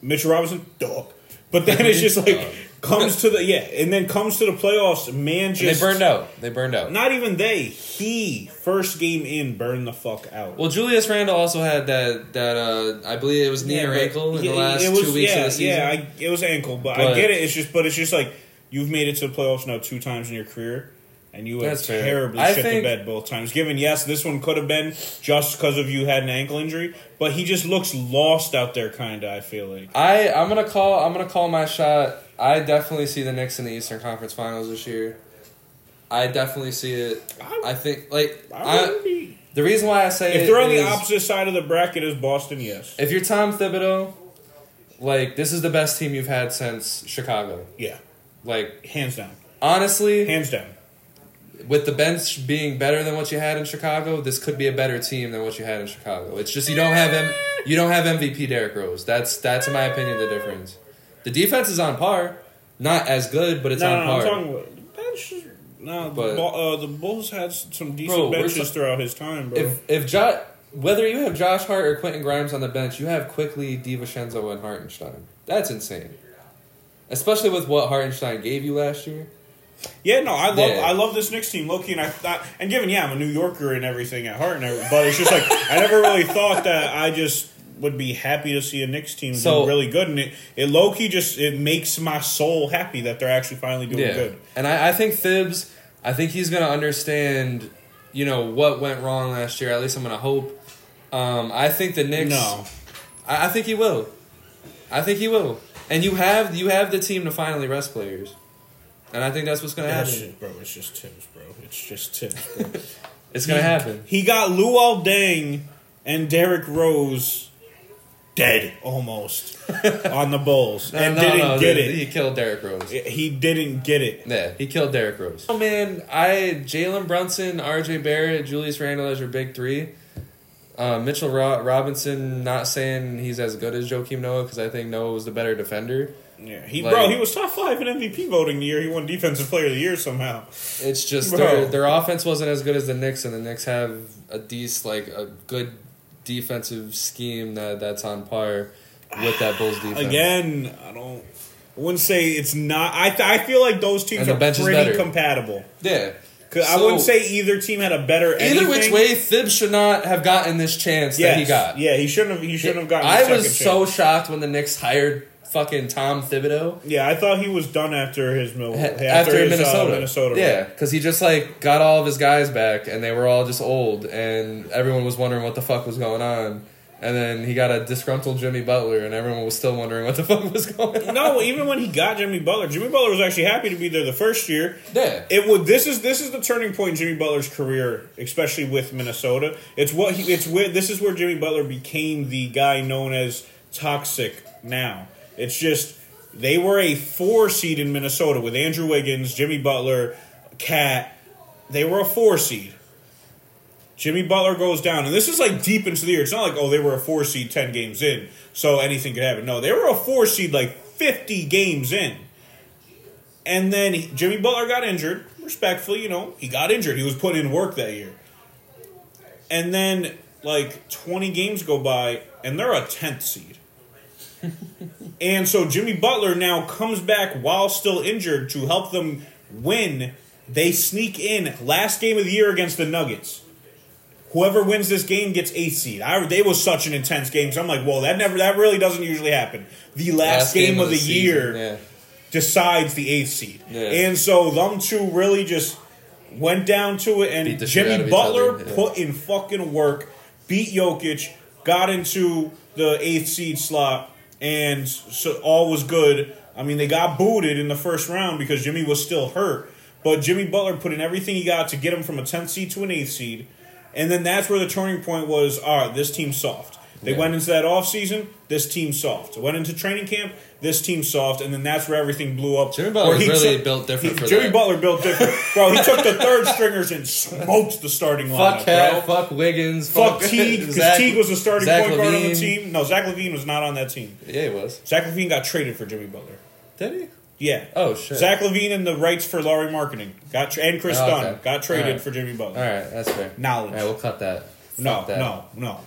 Mitchell Robinson, dog. But then it's just like. Comes to the yeah, and then comes to the playoffs. Man, And they burned out. They burned out. Not even they. He first game in burned the fuck out. Well, Julius Randle also had that that uh I believe it was knee Yeah, or ankle in yeah, the last was- two weeks yeah, of the season. Yeah, I, it was ankle, but, I get it. It's just, but it's just like you've made it to the playoffs now two times in your career, and you have fair. terribly I shit the bed both times. Given yes, this one could have been just because of you had an ankle injury, but he just looks lost out there. Kinda, I feel like. I I'm gonna call I'm gonna call my shot. I definitely see the Knicks in the Eastern Conference Finals this year. I definitely see it. I, I think like I I, the reason why I say if they're on the opposite side of the bracket is Boston, yes, if you're Tom Thibodeau, like this is the best team you've had since Chicago. yeah, Like hands down, honestly, hands down. with the bench being better than what you had in Chicago, this could be a better team than what you had in Chicago. It's just you don't have M- you don't have MVP Derrick Rose. That's that's in my opinion the difference. The defense is on par, not as good, but it's no, on par. I'm talking about the bench. No, But- the, uh, the Bulls had some decent Bro, benches ta- throughout his time, bro. if if Ja whether you have Josh Hart or Quentin Grimes on the bench, you have Quickley DiVincenzo and Hartenstein. That's insane. Especially with what Hartenstein gave you last year. Yeah, no, I love Yeah. I love this Knicks team, Loki, and I thought, and given yeah, I'm a New Yorker and everything at heart, and everything, but it's just like I never really thought that I just would be happy to see a Knicks team So- do really good, and it it low key just it makes my soul happy that they're actually finally doing Yeah. good. And I, I think Thibs, I think he's going to understand, you know, what went wrong last year. At least I'm going to hope. Um, I think the Knicks. No, I, I think he will. I think he will. And you have you have the team to finally rest players. And I think that's what's going to That's happen. bro, it's just Thibs, bro. It's just Thibs, bro. It's going to happen. he got Luol Deng and Derrick Rose dead almost on the Bulls and No, didn't no, get he- it. He killed Derrick Rose. He didn't get it. Yeah, he killed Derrick Rose. Oh man, I Jalen Brunson, R.J. Barrett, Julius Randle as your big three. Uh, Mitchell Ro- Robinson, not saying he's as good as Joakim Noah because I think Noah was the better defender. Yeah, he Like- bro, he was top five in MVP voting the year he won Defensive Player of the Year somehow. It's just Bro. their their offense wasn't as good as the Knicks, and the Knicks have a decent, like a good defensive scheme that that's on par with that Bulls defense. Again, I don't. I wouldn't say it's not. I th- I feel like those teams are pretty compatible. yeah. 'Cause I So- wouldn't say either team had a better. Either anything. which way, Thibs should not have gotten this chance yes. that he got. Yeah, he shouldn't have. He shouldn't have gotten. I was second so shocked when the Knicks hired fucking Tom Thibodeau Yeah, I thought he was done after his Mil- after, after, his, Minnesota. Uh, Minnesota. yeah, because he just like got all of his guys back, and they were all just old, and everyone was wondering what the fuck was going on. And then he got a disgruntled Jimmy Butler, and everyone was still wondering what the fuck was going on. No, even when he got Jimmy Butler, Jimmy Butler was actually happy to be there the first year. Yeah. It would. This is this is the turning point in Jimmy Butler's career, especially with Minnesota. It's what he. It's where this is where Jimmy Butler became the guy known as toxic. Now it's just they were a four seed in Minnesota with Andrew Wiggins, Jimmy Butler, KAT. They were a four seed. Jimmy Butler goes down, and this is like deep into the year. It's not like oh they were a four seed ten games in, so anything could happen. No, they were a four seed like fifty games in. And then he- Jimmy Butler got injured. Respectfully, you know, he got injured. He was putting in work that year. And then, like, 20 games go by, and they're a 10th seed. and so Jimmy Butler now comes back while still injured to help them win. They sneak in last game of the year against the Nuggets. Whoever wins this game gets eighth seed. I, they was such an intense game. So I'm like, whoa, that never, that really doesn't usually happen. The last, game, of the, season, year Yeah. decides the eighth seed. Yeah. And so them two really just went down to it, and the Jimmy Butler yeah. put in fucking work, beat Jokic, got into the eighth seed slot, and so all was good. I mean, they got booted in the first round because Jimmy was still hurt, but Jimmy Butler put in everything he got to get him from a 10th seed to an 8th seed. And then that's where the turning point was, all right, this team's soft. They Yeah. went into that offseason, this team soft. Went into training camp, this team soft, and then that's where everything blew up. Jimmy Butler really took- built different he- Jimmy that. Butler built different. bro, he took the third stringers and smoked the starting lineup, Fuck KAT, bro. fuck Wiggins, Fuck Teague, because Teague was the starting Zach point guard on the team. No, Zach LaVine was not on that team. Yeah, he was. Zach LaVine got traded for Jimmy Butler. Did he? Yeah. Oh shit. Zach LaVine and the rights for Lauri Markkanen got tra- and Kris Oh, Dunn got traded Alright. for Jimmy Butler. All right, that's fair. Knowledge. All right, we'll cut that. No, Fuck that. no, no.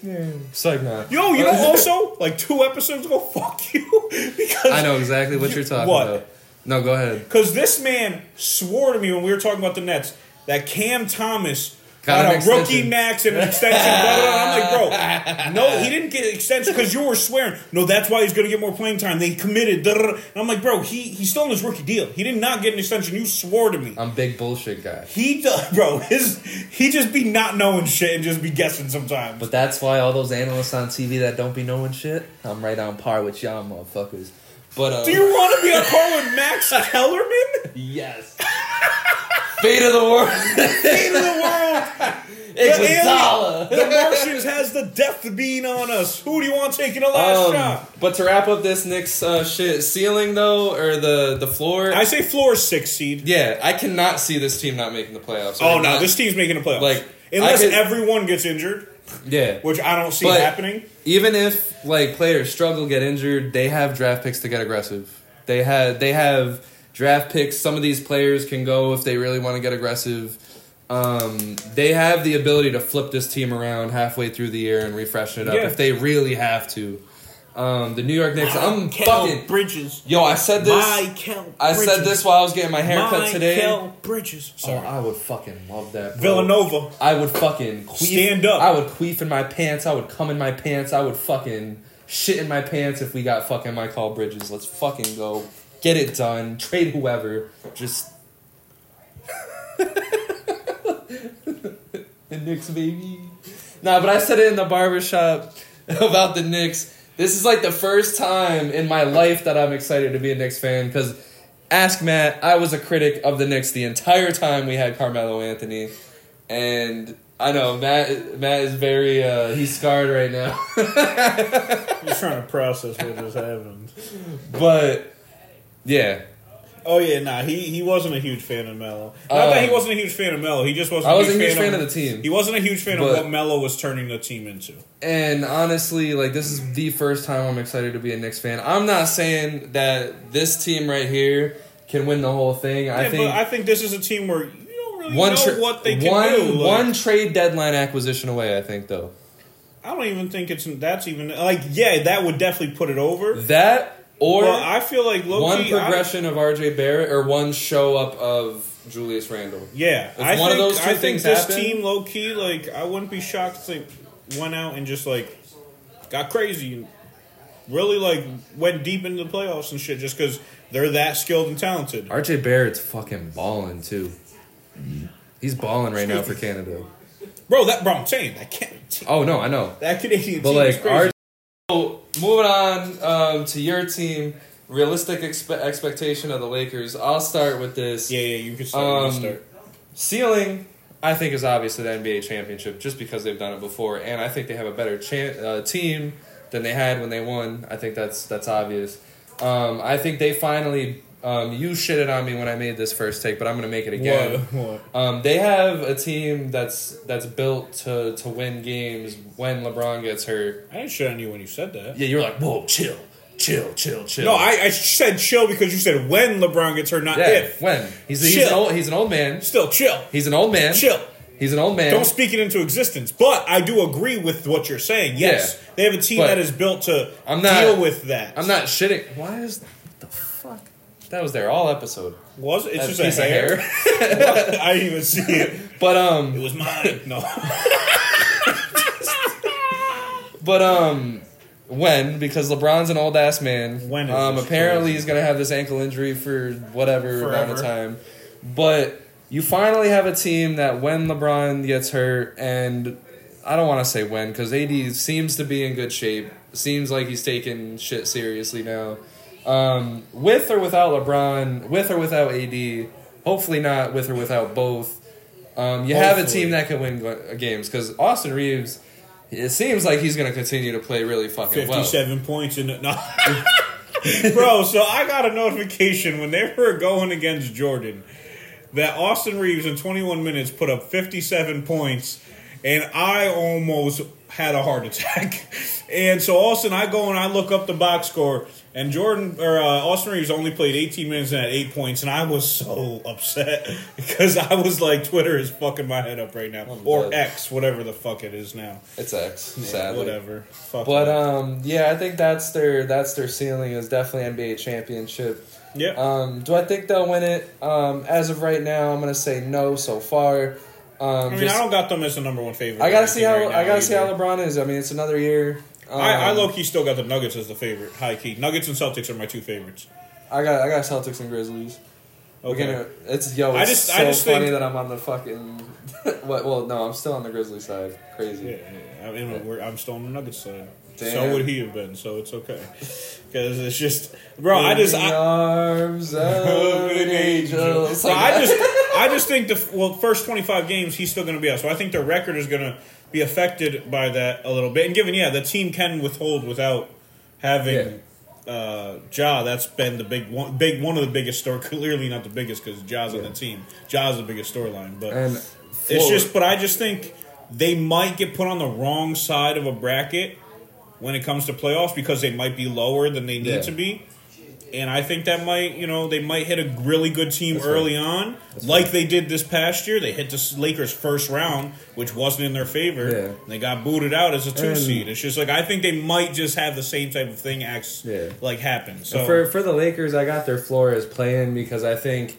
Keep it in. It's like not. Yo, you know, also like two episodes ago, fuck you, because I know exactly what you're talking What? about. No, go ahead. Because this man swore to me when we were talking about the Nets that Cam Thomas Got a rookie max and an extension. blah, blah, blah. I'm like, bro, no, he didn't get extension because you were swearing. No, that's why he's going to get more playing time. They committed. da. And I'm like, bro, he he's still in his rookie deal. He did not get an extension. You swore to me. I'm big bullshit guy. He, bro, his he just be not knowing shit and just be guessing sometimes. But that's why all those analysts on TV that don't be knowing shit, I'm right on par with y'all motherfuckers. But uh, Do you want to be on par with Max Kellerman? yes. Fate of the world. Fate of the world. It's The The Martians has the death being on us. Who do you want taking the last Um, shot? but to wrap up this Knicks uh, shit, ceiling though, or the the floor. I say floor six seed. yeah, I cannot see this team not making the playoffs. Oh Or no, not- this team's making the playoffs. Like, unless could- everyone gets injured, Yeah, which I don't see But- happening. even if like players struggle, get injured, they have draft picks to get aggressive. They had they have draft picks. Some of these players can go if they really want to get aggressive. Um, they have the ability to flip this team around halfway through the year and refresh it up Yeah. if they really have to. Um, the New York Knicks. I'm Mikal fucking Bridges. yo. I said this. I said this while I was getting my haircut today. Mikal Bridges. Oh, I would fucking love that. bro. Villanova. I would fucking queef. Stand up. I would queef in my pants. I would come in my pants. I would fucking shit in my pants if we got fucking Mikal Bridges. Let's fucking go. Get it done. Trade whoever. Just. the Knicks, baby. Nah, but I said it in the barbershop about the Knicks. This is like the first time in my life that I'm excited to be a Knicks fan because ask Matt, I was a critic of the Knicks the entire time we had Carmelo Anthony. And I know Matt Matt is very uh, he's scarred right now. He's trying to process what just happened. but yeah. Oh yeah, nah, he he wasn't a huge fan of Melo. Not that he Um, wasn't a huge fan of Melo. He just wasn't. I wasn't huge a huge fan of, the team. He wasn't a huge fan But- of what Melo was turning the team into. And honestly, like this is the first time I'm excited to be a Knicks fan. I'm not saying that this team right here can win the whole thing. I Yeah, think but I think this is a team where you don't really one know tra- what they can one, do. Like, one trade deadline acquisition away. I think though I don't even think it's that's even like yeah, that would definitely put it over. that or Well, I feel like one key, I- progression of RJ Barrett or one show up of Julius Randle. yeah, If I one of those two I think things this happen- team low key like I wouldn't be shocked if they went out and just like got crazy and really like went deep into the playoffs and shit just because they're that skilled and talented. RJ Barrett's fucking balling too. He's balling right now for Canada. Bro, that bro, I'm saying that can't. Oh no, I know. That Canadian But team is like, crazy. our, so moving on um, to your team, realistic expe- expectation of the Lakers. I'll start with this. yeah, yeah, you can start. you Um, can start. Ceiling, I think, is obviously the NBA championship just because they've done it before, and I think they have a better chan uh, team than they had when they won. I think that's that's obvious. Um, I think they finally. Um, you shitted on me when I made this first take, but I'm gonna make it again. What? What? Um, they have a team that's that's built to to win games when LeBron gets hurt. I didn't shit on you when you said that. Yeah, you're like, whoa, chill, chill, chill, chill. No, I, I said chill because you said when LeBron gets hurt, not yeah, if. when he's he's an old he's an old man. Still chill. He's an old man. Chill. He's an old man. Don't speak it into existence. But I do agree with what you're saying. Yes, Yeah. they have a team that is built to I'm not- deal with that. I'm not shitting. Why is fuck? That was there all episode. Was it? It's That just a piece hair. of hair. I didn't even see it. but um It um, was mine. No. but um, when because LeBron's an old ass man. When is um, this apparently crazy? he's gonna have this ankle injury for whatever amount of Forever. time. But you finally have a team that when LeBron gets hurt, and I don't want to say when because AD seems to be in good shape. Seems like he's taking shit seriously now. Um, with or without LeBron, with or without AD, hopefully not with or without both. Um, you have a team that can win games because Austin Reaves. It seems like he's going to continue to play really fucking well. 57 points in the. No. Bro, so I got a notification when they were going against Jordan that Austin Reaves in 21 minutes put up 57 points, and I almost had a heart attack. And so, Austin, I go and I look up the box score, and Jordan or uh, Austin Reaves only played 18 minutes and had eight points, and I was so upset because I was like, Twitter is fucking my head up right now, I'm or dead. X, whatever the fuck it is now. It's X, Yeah, sadly. whatever. Fuck But it. um, yeah, I think that's their that's their ceiling is definitely NBA championship. yeah. Um, do I think they'll win it? Um, as of right now, I'm gonna say no so far. Um, I mean, just- I don't got them as the number one favorite. I gotta see how right I gotta see how. LeBron is. I mean, it's another year. Um, I, I low key still got the Nuggets as the favorite, high key. Nuggets and Celtics are my two favorites. I got I got Celtics and Grizzlies. Okay. gonna. It's yo. It's I just- so I just funny think- that I'm on the fucking. what? Well, no, I'm still on the Grizzly side. Crazy. Yeah, yeah. I mean, we're, I'm still on the Nuggets side. So would he have been? So it's okay. Because it's just, bro. I just, I, arms of an angel. I just, I just think the well, first 25 games he's still going to be out. So I think their record is going to be affected by that a little bit. And given, yeah, the team can withhold without having uh, Ja. That's been the big one, big one of the biggest story. Clearly not the biggest because Ja's on the team. Ja's the biggest storyline, but and it's just. But I just think they might get put on the wrong side of a bracket when it comes to playoffs because they might be lower than they need Yeah. to be. And I think that might, you know, they might hit a really good team That's early right. on, That's like right. they did this past year. They hit the Lakers first round, which wasn't in their favor. Yeah. They got booted out as a two And- seed. It's just like I think they might just have the same type of thing acts Yeah. like happen. So And for for the Lakers, I got their floor as playing because I think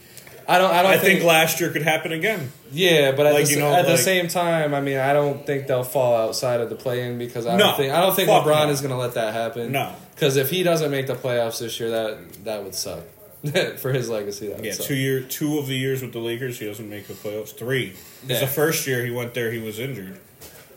I don't I don't I think last year could happen again. Yeah, but at, Like, the, you know, at the same time, I mean, I don't think they'll fall outside of the play-in because I No, don't think I don't think LeBron no. is going to let that happen. No. because if he doesn't make the playoffs this year, that that would suck for his legacy. That would Yeah, two year two of the years with the Lakers, he doesn't make the playoffs. Three. Yeah. the first year he went there, he was injured.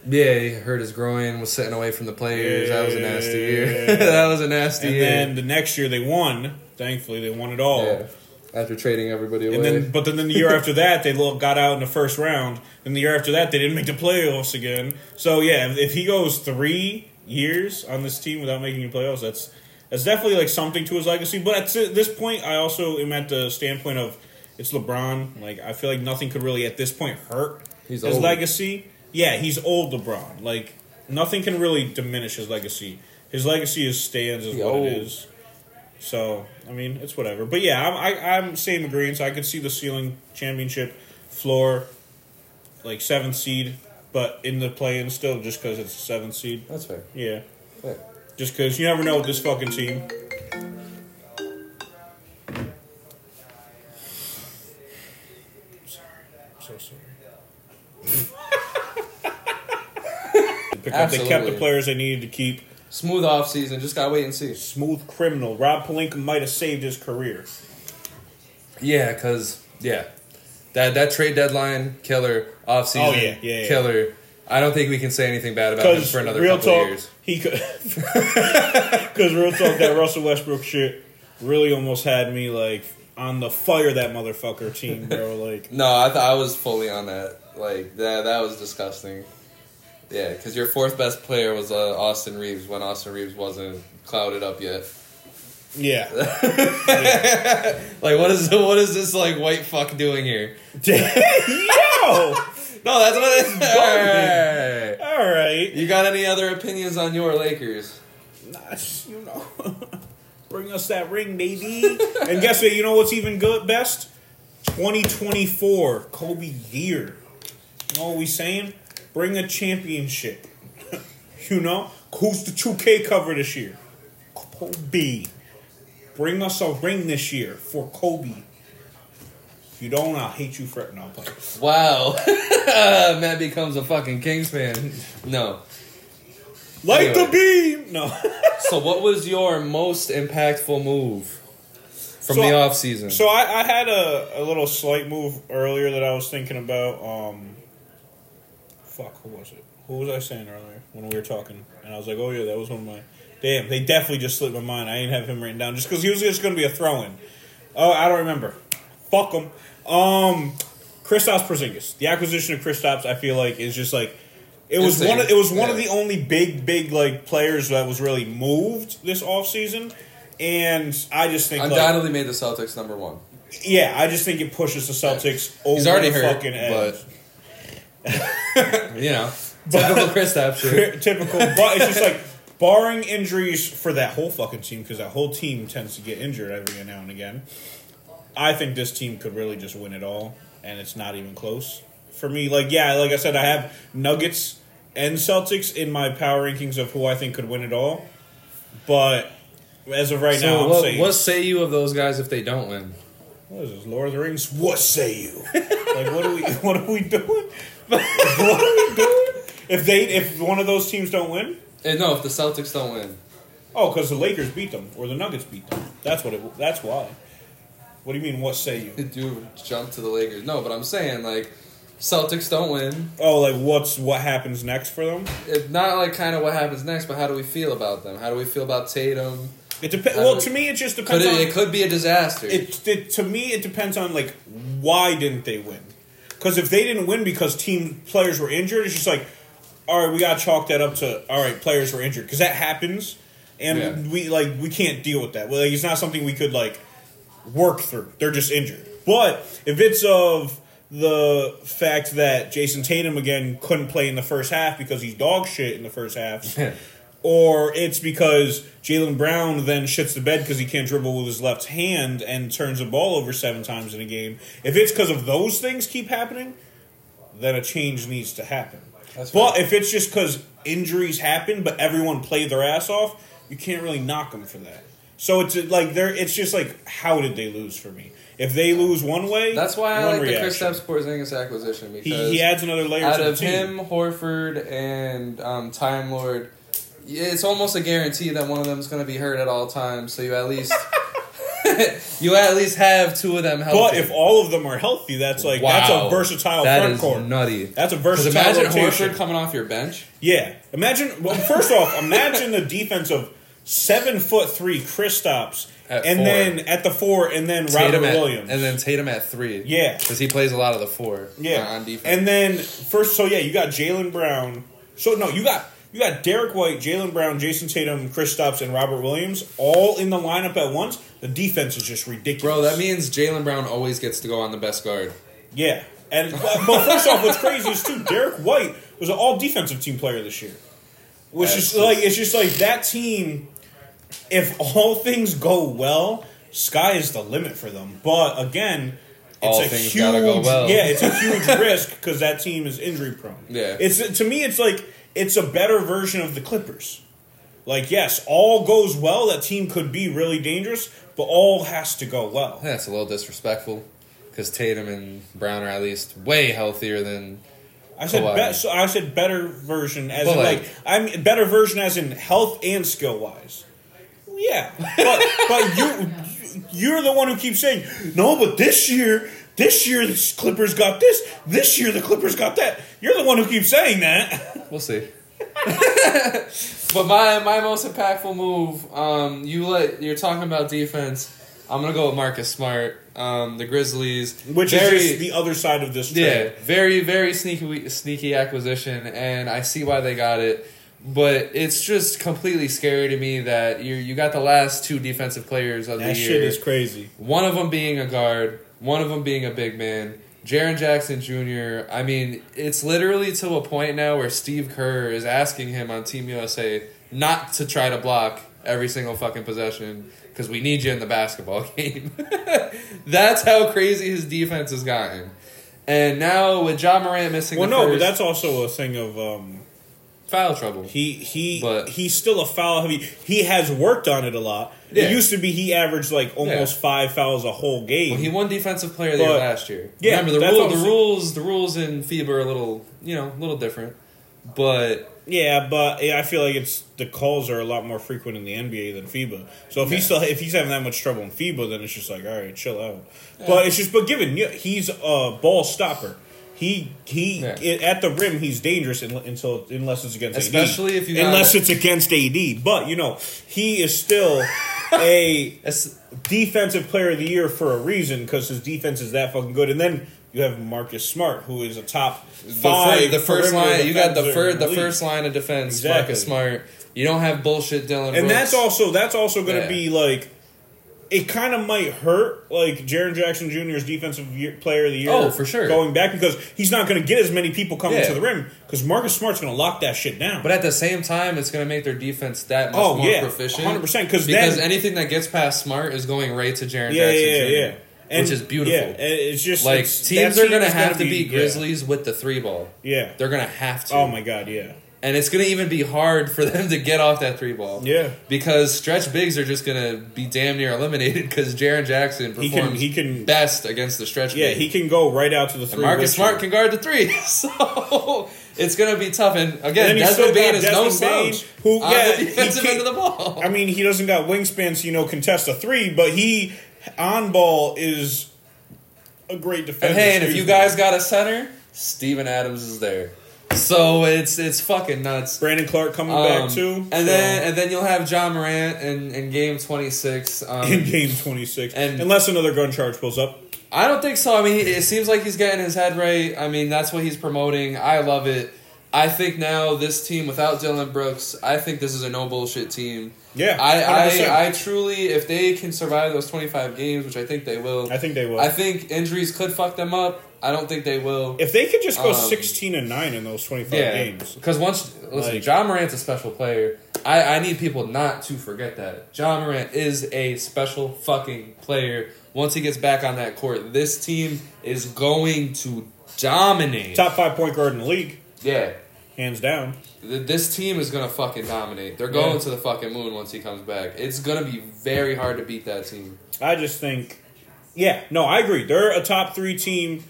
Yeah, he hurt his groin, was sitting away from the players. that was a nasty year. Yeah. that was a nasty And year. then the next year they won. Thankfully, they won it all. yeah, after trading everybody away. And then, but then, then the year after that, they got out in the first round. And the year after that, they didn't make the playoffs again. So yeah, if, if he goes three years on this team without making the playoffs, that's that's definitely like something to his legacy. But at this point, I also am at the standpoint of it's LeBron. Like I feel like nothing could really at this point hurt He's his old. legacy. Yeah, he's old LeBron. Like nothing can really diminish his legacy. His legacy is stands is He what old. it is. So I mean, it's whatever. But yeah, I'm I, I'm same agreement. So I could see the ceiling championship floor, like seventh seed, but in the play-in still, just because it's a seventh seed. That's fair. Yeah, Yeah. just because you never know with this fucking team. Sorry, I'm so sorry. Pick up- They kept the players they needed to keep. Smooth off season. Just gotta wait and see. Smooth criminal. Rob Pelinka might have saved his career. Yeah, because yeah, that that trade deadline killer off season. Oh, yeah, yeah, yeah. killer. I don't think we can say anything bad about him for another real couple talk, of years. he could. Because real talk, that Russell Westbrook shit really almost had me like on the fire that motherfucker team, bro. Like, No, I thought I was fully on that. Like that, that was disgusting. Yeah, because your fourth best player was uh, Austin Reaves when Austin Reaves wasn't clouded up yet. yeah, Like, what is what is this like white fuck doing here? yo, No, that's what it's. Hey. all right, You got any other opinions on your Lakers? Nah, you know, bring us that ring, baby. and guess what? You know what's even good? Best, twenty twenty four Kobe year. You know what we saying? Bring a championship. you know who's the two K cover this year? Kobe. Bring us a ring this year for Kobe. If you don't, I'll hate you for no. I'm playing. Wow, Matt becomes a fucking Kings fan. No. Light the beam. No. So, what was your most impactful move from So- the off season? So I, I had a, a little slight move earlier that I was thinking about. Um, fuck, who was it? Who was I saying earlier when we were talking? And I was like, oh yeah, that was one of my. Damn, they definitely just slipped my mind. I didn't have him written down just because he was just going to be a throw-in. Oh, I don't remember. Fuck him. Um, Kristaps Porzingis. The acquisition of Kristaps, I feel like, is just like it was Insane. one. Of, it was one of the only big, big like players that was really moved this offseason. and I just think like, Undoubtedly made the Celtics number one. yeah, I just think it pushes the Celtics over He's already the hurt, fucking edge. but you know, typical Kristaps. Typical, but it's just like barring injuries for that whole fucking team because that whole team tends to get injured every now and again. I think this team could really just win it all, and it's not even close for me. Like yeah, like I said, I have Nuggets and Celtics in my power rankings of who I think could win it all, but as of right So now, I'm what, saying what say you of those guys if they don't win? What is this, Lord of the Rings? What say you? like, what are we? What are we doing? What are we doing? If they, if one of those teams don't win, Eh, no, if the Celtics don't win, oh, because the Lakers beat them or the Nuggets beat them. That's what it. That's why. What do you mean? What say you? do jump to the Lakers. No, but I'm saying like Celtics don't win. Oh, like what's what happens next for them? It, not like kind of what happens next, but how do we feel about them? How do we feel about Tatum? It depends. I Well, don't- to me, it just Could depends. it, on, it could be a disaster. it, it to me it depends on like why didn't they win because if they didn't win because team players were injured it's just like all right we got to chalk that up to all right players were injured. Because that happens and Yeah. we like we can't deal with that. Well, like, it's not something we could like work through. They're just injured. But if it's of the fact that Jayson Tatum again couldn't play in the first half because he's dog shit in the first half or it's because Jaylen Brown then shits the bed because he can't dribble with his left hand and turns the ball over seven times in a game. If it's because of those things keep happening, then a change needs to happen. That's but right. if it's just because injuries happen, but everyone played their ass off, you can't really knock them for that. So it's like they're. It's just like how did they lose for me? If they lose one way, That's why I like reaction. the Kristaps Porzingis acquisition He, because he adds another layer out to the of team. him, Horford, and um, Time Lord, it's almost a guarantee that one of them is going to be hurt at all times. So you at least you at least have two of them healthy. But if all of them are healthy, that's like wow. that's a versatile That front court. nutty. That's a versatile imagine rotation. Horford coming off your bench. Yeah, imagine. Well, first off, imagine the defense of seven foot three Kristaps, At and four. then at the four, and then Robert Tatum at, Williams, and then Tatum at three. Yeah. because he plays a lot of the four. yeah, on defense. and then first. So yeah, you got Jaylen Brown. So no, you got you got Derrick White, Jaylen Brown, Jayson Tatum, Kristaps, and Robert Williams all in the lineup at once. The defense is just ridiculous, Bro, that means Jaylen Brown always gets to go on the best guard. Yeah, and uh, but, but first off, what's crazy is too Derrick White was an all defensive team player this year. Which That's is like it's just like that team. If all things go well, sky is the limit for them. But again, it's All a things huge gotta go well. yeah, it's a huge risk because that team is injury prone. Yeah. it's to me, it's like it's a better version of the Clippers. Like yes, all goes well. That team could be really dangerous, but all has to go well. That's a little disrespectful because Tatum and Brown are at least way healthier than. I said be- so I said better version as But in like- like, I mean better version as in health and skill wise. Yeah, but but you you're the one who keeps saying no. But this year, this year the Clippers got this. This year the Clippers got that. You're the one who keeps saying that. We'll see. but my my most impactful move, um, you let you're talking about defense. I'm gonna go with Marcus Smart, um, the Grizzlies, Which very, is just the other side of this yeah, very very sneaky sneaky acquisition, and I see why they got it. But it's just completely scary to me that you you got the last two defensive players of That the year. That shit is crazy. One of them being a guard, one of them being a big man. Jaren Jackson Jr. I mean, it's literally to a point now where Steve Kerr is asking him on Team USA not to try to block every single fucking possession because we need you in the basketball game. that's how crazy his defense has gotten. And now with Ja Morant missing Well, no, first, but that's also a thing of um, foul trouble. he he But- he's still a foul heavy. He has worked on it a lot. Yeah. It used to be he averaged like almost Yeah. five fouls a whole game. Well, he won defensive player of the year last year. Yeah, Remember the rule, the rules, the rules in FIBA are a little, you know, a little different. But Yeah, but yeah, I feel like it's the calls are a lot more frequent in the NBA than FIBA. So if Yeah. he's still if he's having that much trouble in FIBA, then it's just like all right, chill out. But it's just but given yeah, he's a ball stopper. He he Yeah. i- at the rim he's dangerous until unless it's against Especially AD. if you unless it's against AD. But you know he is still a it's, defensive player of the year for a reason because his defense is that fucking good. And then you have Marcus Smart, who is a top the, five. the first line, you got the first the first line of defense. Exactly. Marcus Smart. You don't have bullshit Dillon. and Brooks. that's also that's also going to Yeah. be like it kind of might hurt like Jaren Jackson Jr.'s defensive year, player of the year. Oh, for sure. going back because he's not going to get as many people coming Yeah. to the rim because Marcus Smart's going to lock that shit down. But at the same time, it's going to make their defense that much Oh, more yeah. proficient. 100%, 'cause because then- anything that gets past Smart is going right to Jaren yeah, Jackson yeah, Jr., yeah, And, which is beautiful. Yeah, it's just Like it's- teams are going to have to beat yeah. Grizzlies with the three ball. Yeah. They're going to have to. Oh my god. Yeah. And it's going to even be hard for them to get off that three ball. Yeah. Because stretch bigs are just going to be damn near eliminated because Jaren Jackson He can- he can- best against the stretch Yeah, big. he can go right out to the And three. Marcus with Smart can guard the three. So it's going to be tough. And And again, he's Desmond Bane is no Desmond Bane, slouch who- yeah, the he defensive end of the ball. I mean, he doesn't got wingspan to you know contest a three, but he on ball is a great defender. And hey, and if you guys got a center, Steven Adams is there. So it's it's fucking nuts. Brandon Clarke coming Um, back too, and so- then and then you'll have Ja Morant in, in game twenty six. Um, in game twenty six, and- unless another gun charge pulls up. I don't think so. I mean, it seems like he's getting his head right. I mean, that's what he's promoting. I love it. I think now this team without Dillon Brooks, I think this is a no bullshit team. Yeah, I, 100%. I I truly, if they can survive those twenty five games, which I think they will, I think they will. I think injuries could fuck them up. I don't think they will. If they could just go Um, sixteen and nine in those twenty five Yeah, games, because once listen, Like- Ja Morant's a special player. I, I need people not to forget that Ja Morant is a special fucking player. Once he gets back on that court, this team is going to dominate. top five point guard in the league, Yeah, hands down. This team is gonna fucking dominate. They're going Yeah. to the fucking moon once he comes back. It's gonna be very hard to beat that team. I just think, yeah, no, I agree. They're a top three team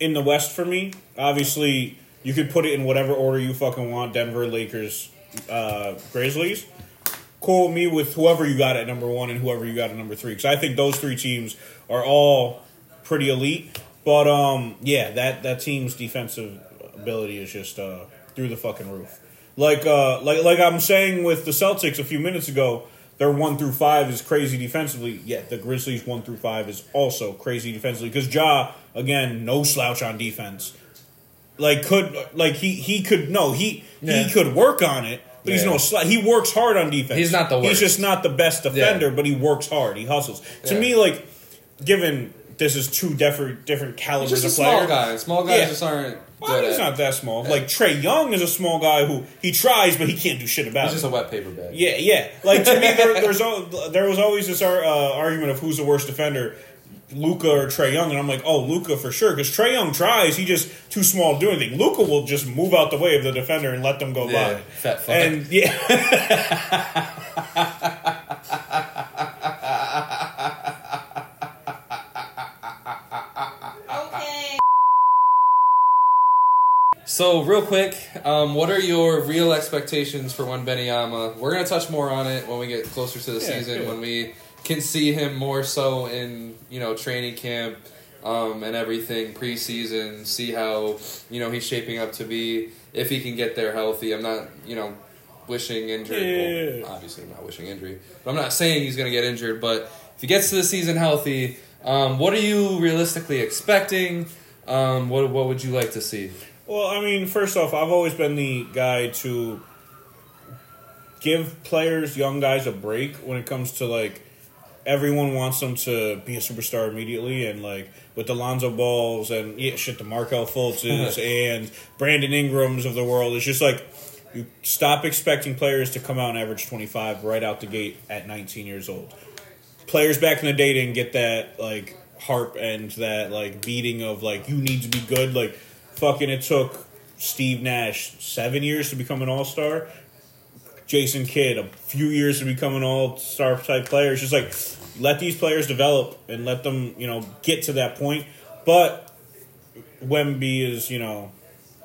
in the West for me. Obviously, you could put it in whatever order you fucking want: Denver, Lakers, uh, Grizzlies. Cool me with whoever you got at number one and whoever you got at number three, because I think those three teams are all pretty elite. But um, yeah, that that team's defensive ability is just uh, through the fucking roof. Like uh, like like I'm saying with the Celtics a few minutes ago, their one through five is crazy defensively. Yet the Grizzlies one through five is also crazy defensively because Ja again no slouch on defense. Like could like he he could no he Yeah. he could work on it, but he's no slouch. He works hard on defense. He's not the He's just not the best defender, but he works hard. He hustles. To Yeah. me, like given this is two different different He's calibers just a of small player. guy. Small guys Yeah. just aren't Well, he's not that small. Like Trae Young is a small guy who he tries, but he can't do shit about He's it. just a wet paper bag. Yeah, yeah. Like to me, there, there's al- there was always this uh, argument of who's the worst defender, Luka or Trae Young, and I'm like, oh, Luka for sure, because Trae Young tries, he just too small to do anything. Luka will just move out the way of the defender and let them go Yeah, by. fat fuck. And yeah, Okay. So, real quick, um, what are your real expectations for Wembanyama? We're gonna touch more on it when we get closer to the Yeah, season, yeah. when we can see him more so in you know training camp um, and everything preseason. See how you know he's shaping up to be if he can get there healthy. I'm not you know wishing injury. Yeah. Well, obviously, I'm not wishing injury, but I'm not saying he's gonna get injured. But if he gets to the season healthy, um, what are you realistically expecting? Um, what what would you like to see? Well, I mean, first off, I've always been the guy to give players, young guys, a break when it comes to like everyone wants them to be a superstar immediately, and like with the Lonzo Balls and yeah, shit, the Markelle Fultzes and Brandon Ingrams of the world, it's just like you stop expecting players to come out and average twenty five right out the gate at nineteen years old. Players back in the day didn't get that like harp and that like beating of like you need to be good like fucking it took Steve Nash seven years to become an all star. Jason Kidd a few years to become an all star type player. It's just like let these players develop and let them, you know, get to that point. But Wemby is, you know,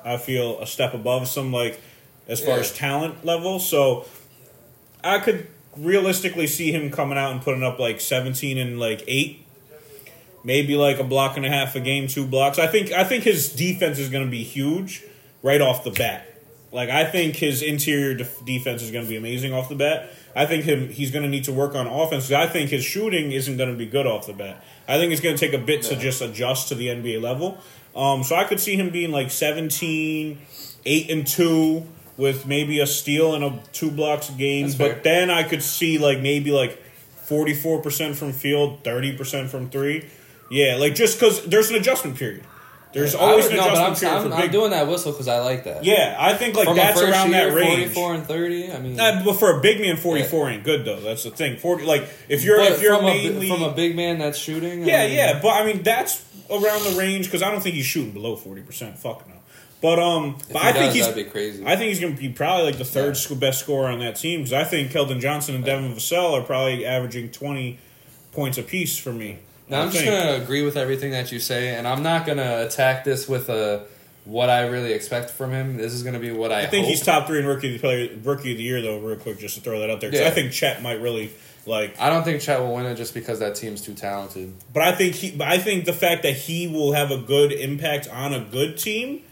I feel a step above some like as far Yeah. as talent level. So I could realistically see him coming out and putting up like seventeen and like eight maybe like a block and a half a game, two blocks. I think I think his defense is going to be huge right off the bat. Like I think his interior def- defense is going to be amazing off the bat. I think him he's going to need to work on offense. I think his shooting isn't going to be good off the bat. I think it's going to take a bit to just adjust to the NBA level. Um, so I could see him being like 17, 8 and 2 with maybe a steal and a two blocks a game. That's but fair. then I could see like maybe like 44% from field, 30% from 3. Yeah, like just cuz there's an adjustment period. There's always an no, but I'm, I'm, I'm doing that whistle because I like that. yeah, I think like From that's around year, that range. 44 and 30. I mean, but for a big man, 44 ain't good though. That's the thing. 40 like if you're but if you're from, mainly a, from a big man that's shooting. Yeah, I mean, yeah, but I mean that's around the range because I don't think he's shooting below 40%. Fuck no. But um but I think he's crazy. I think he's going to be probably like the third Yeah. best scorer on that team because I think Keldon Johnson and Devin Vassell are probably averaging 20 points apiece for me. Now I'm just gonna agree with everything that you say, and I'm not gonna attack this with a what I really expect from him. This is gonna be what I, I think hope. he's top three in rookie of the player, rookie of the year though. Real quick, just to throw that out there, 'cause Yeah. I think Chet might really like. I don't think Chet will win it just because that team's too talented. But I think he. But I think the fact that he will have a good impact on a good team,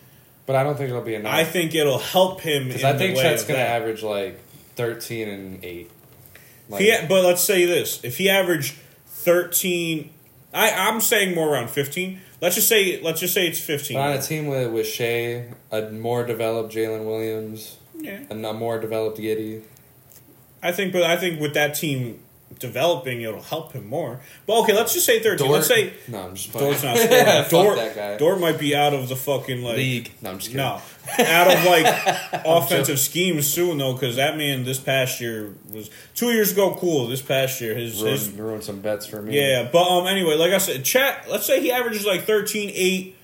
But I don't think it'll be enough. I think it'll help him. because in I the think Chet's gonna average like 13 and eight. Like, he, but let's say this: if he averaged thirteen, I, I'm saying more around fifteen. Let's just say let's just say it's fifteen. but on a team with with Shai, a more developed Jalen Williams, yeah, and a more developed Giddey. I think, but I think with that team, developing, it'll help him more. But okay, let's just say thirteen. Dort? Let's say no, I'm just playing. Dort's not scoring. Fuck Dort, that guy. Dort might be out of the fucking like League. No, I'm just kidding. no, out of like offensive schemes soon though, because that man this past year was two years ago cool. This past year, his his Ruined, ruined some bets for me. yeah. But um, anyway, like I said, Chet. Let's say he averages like 13, 8,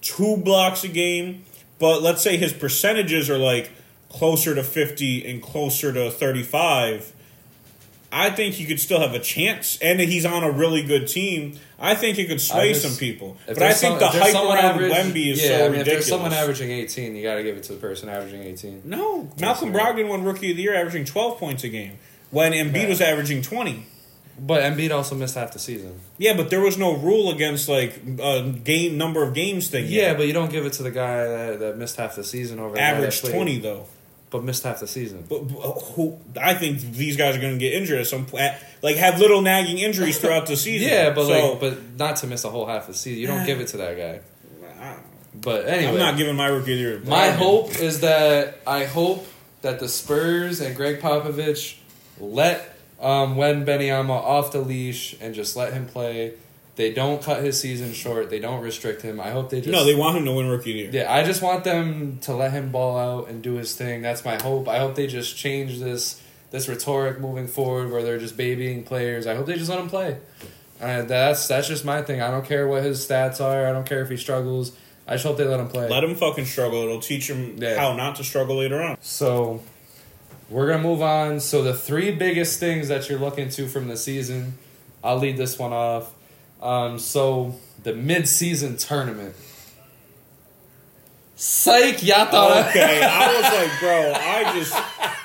two blocks a game. But let's say his percentages are like closer to fifty and closer to thirty five. I think he could still have a chance, and he's on a really good team. I think he could sway just- some people, but I think some- the hype around average- Wemby is yeah, so I mean, ridiculous. If there's someone averaging 18, you got to give it to the person averaging 18. no, Malcolm. Brogdon won Rookie of the Year, averaging twelve points a game, when Embiid Right. was averaging twenty. But Embiid also missed half the season. Yeah, but there was no rule against like uh, game number of games thing. Yeah, yet. but you don't give it to the guy that, that missed half the season over the guy that average twenty though. But missed half the season. But, but who I think these guys are going to get injured at some point. Like have little nagging injuries throughout the season. Yeah, but So, like, but not to miss a whole half of the season. You don't give it to that guy. But anyway, I'm not giving my rookie of the year. My hope is that I hope that the Spurs and Gregg Popovich let um, Wembanyama off the leash and just let him play. They don't cut his season short. They don't restrict him. I hope they just no, they want him to win rookie year. yeah. I just want them to let him ball out and do his thing. That's my hope. I hope they just change this this rhetoric moving forward where they're just babying players. I hope they just let him play. And that's that's just my thing. I don't care what his stats are. I don't care if he struggles. I just hope they let him play. Let him fucking struggle. It'll teach him Yeah. how not to struggle later on. So we're gonna move on. So the three biggest things that you're looking to from the season, I'll lead this one off. Um, so the mid-season tournament. Psych, y'all thought. Okay, I was like, bro, I just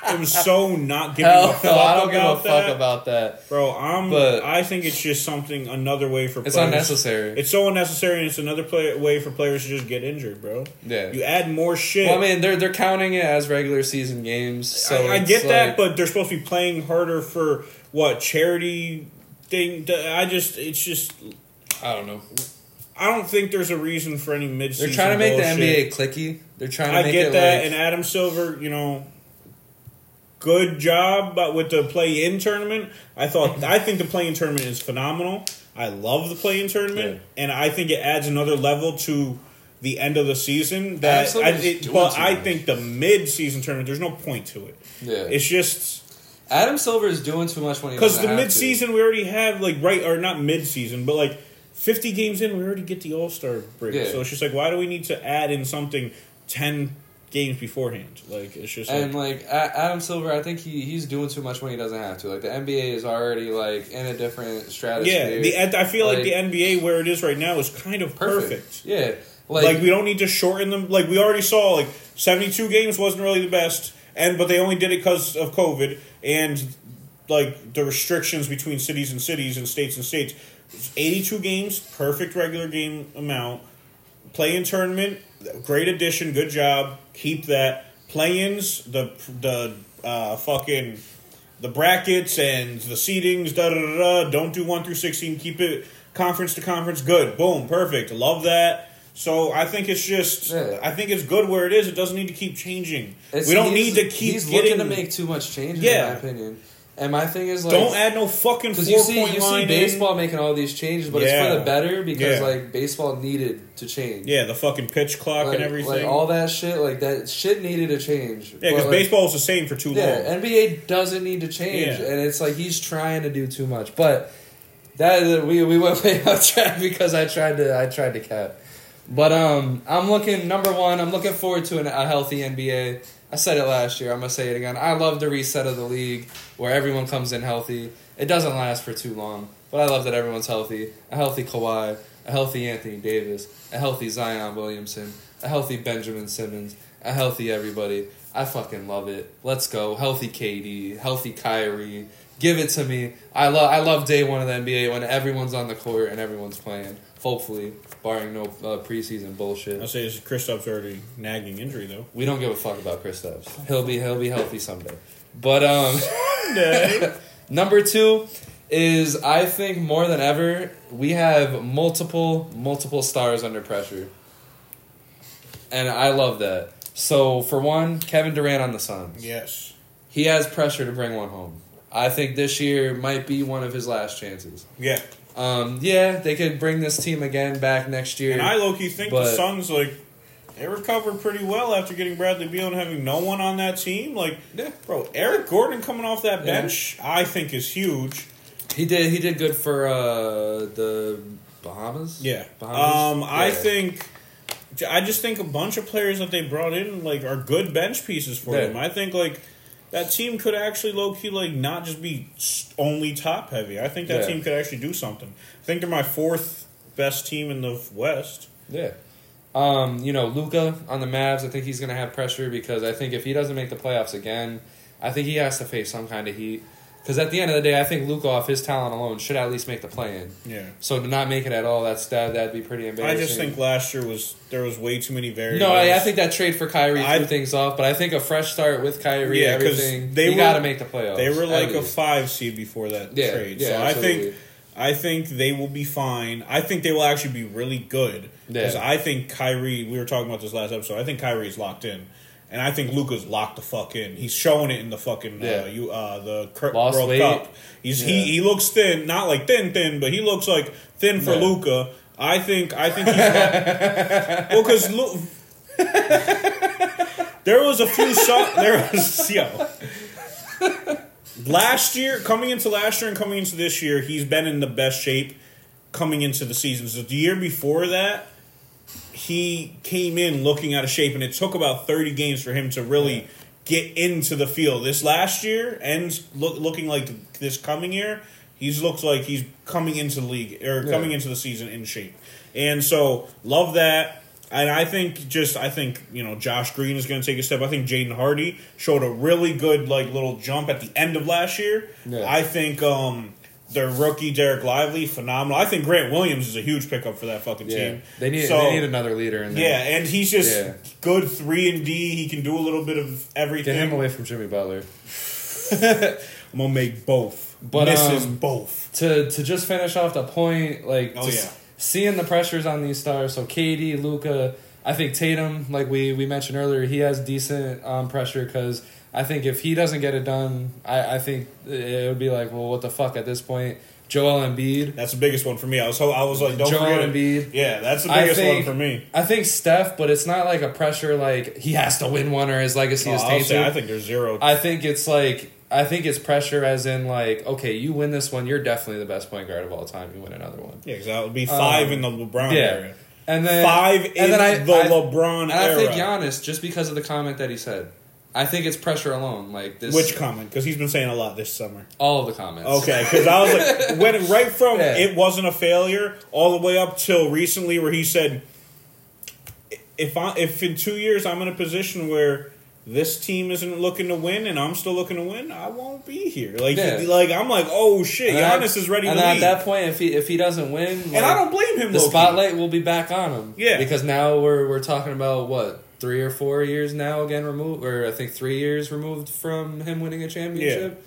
am so not giving Hell a fuck no, I don't give a about fuck about that. Bro, I'm. But- I think it's just something another way for. It's players. unnecessary. It's so unnecessary, and it's another play, way for players to just get injured, bro. yeah. You add more shit. Well, I mean, they're they're counting it as regular season games. So I, I get that, but they're supposed to be playing harder for what charity thing. I just, it's just, I don't know. I don't think there's a reason for any mid. They're trying to make the NBA clicky. They're trying to I get that, like and Adam Silver, you know, good job, but with the play-in tournament, I thought I think the play-in tournament is phenomenal. I love the play-in tournament, and I think it adds another level to the end of the season. That I, it, but I much. think the mid-season tournament, there's no point to it. yeah. It's just Adam Silver is doing too much when he because doesn't the have to. mid-season we already have like right or not mid-season, but like. 50 games in, we already get the All Star break. Yeah. So it's just like, why do we need to add in something 10 games beforehand? Like, it's just And like A- Adam Silver, I think he, he's doing too much when he doesn't have to. Like the NBA is already like in a different strategy. Yeah, the I feel like, Like- the NBA where it is right now is kind of perfect. Yeah, Like, like, we don't need to shorten them. Like we already saw, like seventy two games wasn't really the best, and but they only did it because of COVID and like the restrictions between cities and cities and states and states. Eighty two games, perfect regular game amount. Play in tournament, great addition, good job. Keep that. Play-ins, the the uh, fucking the brackets and the seedings, da da da da. Don't do one through sixteen. Keep it conference to conference. Good. Boom. Perfect. Love that. So I think it's just Yeah. I think it's good where it is. It doesn't need to keep changing. it's- we don't need to keep He's getting. looking to make too much changes. Yeah. in my opinion. And my thing is like, don't add no fucking four because you see point you line see in. baseball making all these changes, but it's for the better because Yeah. like baseball needed to change. Yeah, the fucking pitch clock Like, and everything. like all that shit, like that shit needed to change. yeah, because like, baseball was the same for too Yeah, long. NBA doesn't need to change, Yeah. and it's like he's trying to do too much. But that we we went way off track because I tried to I tried to cap. But um, I'm looking number one. I'm looking forward to an, a healthy NBA. I said it last year. I'm gonna say it again. I love the reset of the league where everyone comes in healthy. It doesn't last for too long, but I love that everyone's healthy. A healthy Kawhi, a healthy Anthony Davis, a healthy Zion Williamson, a healthy Benjamin Simmons, a healthy everybody. I fucking love it. Let's go. Healthy KD, healthy Kyrie. Give it to me. I love I love day one of the NBA when everyone's on the court and everyone's playing. Hopefully, barring no uh, preseason bullshit. I'll say Kristaps already nagging injury though. We don't give a fuck about Kristaps. He'll be he'll be healthy someday. But um number 2 is I think more than ever we have multiple multiple stars under pressure. And I love that. So for one, Kevin Durant on the Suns. yes. He has pressure to bring one home. I think this year might be one of his last chances. Yeah. Um, yeah, they could bring this team again back next year. And I low key think the Suns like they recovered pretty well after getting Bradley Beal and having no one on that team. Like, Yeah. bro, Eric Gordon coming off that Yeah. bench, I think is huge. he did he did good for uh, the Bahamas. Yeah. Bahamas? Um, I think. I just think a bunch of players that they brought in like are good bench pieces for Yeah. them. I think like that team could actually low key like not just be only top heavy. I think that Yeah. team could actually do something. I think they're my fourth best team in the West. Yeah. Um, you know, Luka on the Mavs, I think he's going to have pressure because I think if he doesn't make the playoffs again, I think he has to face some kind of heat. Because at the end of the day, I think Luka, off his talent alone, should at least make the play in. Yeah. So to not make it at all, that's that that'd be pretty embarrassing. I just think last year was there was way too many variables. no, I, I think that trade for Kyrie I- threw things off, but I think a fresh start with Kyrie, Yeah, everything, they got to make the playoffs. they were like a five seed before that Yeah, trade. yeah, so I think I think they will be fine. I think they will actually be really good because Yeah. I think Kyrie. We were talking about this last episode. I think Kyrie is locked in, and I think Luka's locked the fuck in. He's showing it in the fucking Yeah. uh, you uh, the Cur- Lost World weight. Cup. He's he Yeah. he looks thin, not like thin thin, but he looks like thin for. Luka. I think I think he's well because Lu- there was a few shots. There was yo. Last year, coming into last year and coming into this year, he's been in the best shape coming into the season. So the year before that, he came in looking out of shape, and it took about thirty games for him to really get into the field. This last year ends look, looking like this coming year. He's looks like he's coming into the league or Yeah. coming into the season in shape, and so love that. And I think just I think you know Josh Green is going to take a step. I think Jaden Hardy showed a really good like little jump at the end of last year. Yeah. I think um, their rookie Dereck Lively phenomenal. I think Grant Williams is a huge pickup for that fucking Yeah, team. they need So- they need another leader in there. yeah, and he's just Yeah. good three and D. He can do a little bit of everything. Get him away from Jimmy Butler. I'm gonna make both, But, misses um, both. to to just finish off the point, like Oh, yeah. seeing the pressures on these stars. So KD, Luka, I think Tatum, like we we mentioned earlier, he has decent um, pressure because I think if he doesn't get it done, I, I think it would be like, well, what the fuck at this point. Joel Embiid. That's the biggest one for me. I was I was like, don't Joel forget it. Embiid. Yeah, that's the biggest think- one for me. I think Steph, but it's not like a pressure like he has to win one or his legacy Oh, is I'll tainted. say, I think there's zero. I think it's like I think it's pressure as in like okay, you win this one, you're definitely the best point guard of all time. You win another one. yeah, because that would be five Um, in the LeBron yeah. area. And then Five in and then I- the I- LeBron And I think Giannis, just because of the comment that he said, I think it's pressure alone. Like this, Which comment? Because he's been saying a lot this summer. all of the comments. Okay, because I was like, when right from Yeah. it wasn't a failure all the way up till recently, where he said, if I if in two years I'm in a position where this team isn't looking to win and I'm still looking to win, I won't be here. Like, Yeah. like I'm like, oh shit, And Giannis I- is ready And at that point, if he if he doesn't win, and I don't blame him. the spotlight will be back on him. Yeah. because now we're we're talking about what three or four years now again removed, or I think three years removed from him winning a championship.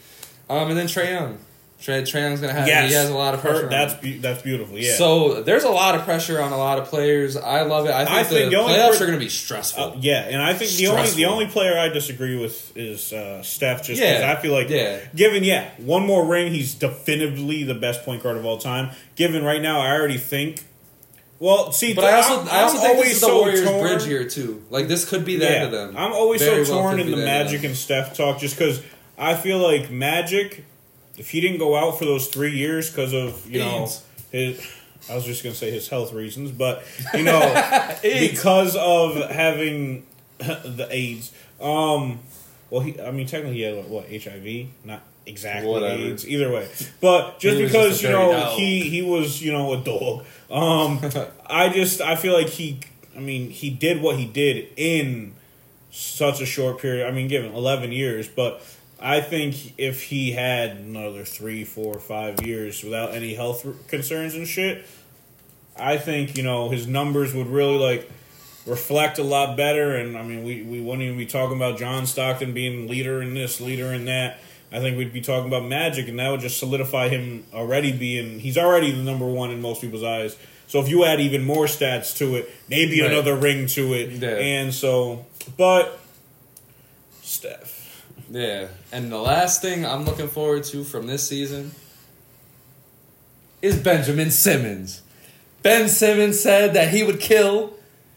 Um, and then Trae Young, Trae Trae Young's gonna have Yes, he has a lot of pressure. Her- that's be- that's beautiful. Yeah. So there's a lot of pressure on a lot of players. I love it. I think, I think the, the playoffs per- are going to be stressful. Uh, yeah, and I think the only the only player I disagree with is uh, Steph, just because Yeah, I feel like, yeah. given yeah, one more ring, he's definitively the best point guard of all time. Given right now, I already think. Well, see, but I also I'm, i also I'm think always this is the so Warriors torn. bridge here too. Like this could be the Yeah, end of them. I'm always Very so torn could in the the end of Magic and Steph talk, just because I feel like Magic, if he didn't go out for those three years because of you know his. I was just gonna say his health reasons, but you know, because of having the AIDS. Um, well, he, I mean, technically, he had what HIV, not exactly Whatever. AIDS. Either way, but just because just you know dog. he he was you know a dog. Um, I just I feel like he. I mean, he did what he did in such a short period. I mean, given eleven years, but. I think if he had another three, four, five years without any health concerns and shit, I think you know his numbers would really like reflect a lot better. And I mean, we we wouldn't even be talking about John Stockton being leader in this, leader in that. I think we'd be talking about Magic, and that would just solidify him already being. He's already the number one in most people's eyes. So if you add even more stats to it, maybe Right. another ring to it, Yeah. and so, but Steph. Yeah, and the last thing I'm looking forward to from this season is Benjamin Simmons. Ben Simmons said that he would kill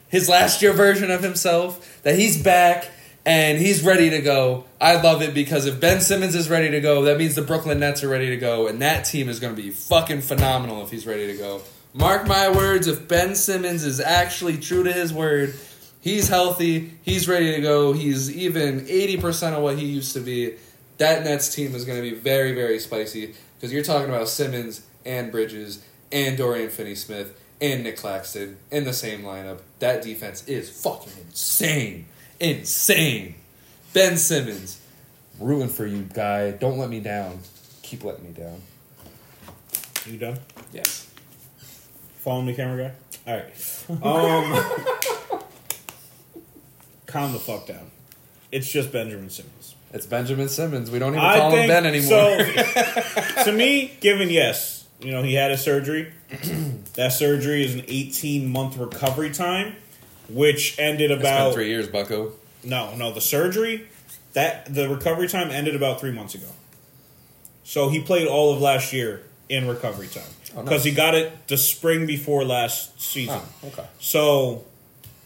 his last year version of himself, that he's back and he's ready to go. I love it because if Ben Simmons is ready to go, that means the Brooklyn Nets are ready to go, and that team is going to be fucking phenomenal if he's ready to go. Mark my words, if Ben Simmons is actually true to his word, he's healthy, he's ready to go, he's even 80% of what he used to be, that Nets team is going to be very, very spicy because you're talking about Simmons and Bridges and Dorian Finney Smith and Nic Claxton in the same lineup. That defense is fucking insane. Insane. Ben Simmons, rooting for you, guy. Don't let me down. Keep letting me down. You done? Yes. Following the camera guy? Alright. Um calm the fuck down. It's just Benjamin Simmons. It's Benjamin Simmons. We don't even I call him Ben anymore. so. to me, given yes, you know he had a surgery. that surgery is an 18 month recovery time, which ended about three years, Bucko. no, no. The surgery that the recovery time ended about three months ago. So he played all of last year in recovery time Oh, because nice. he got it the spring before last season. Oh, okay. So,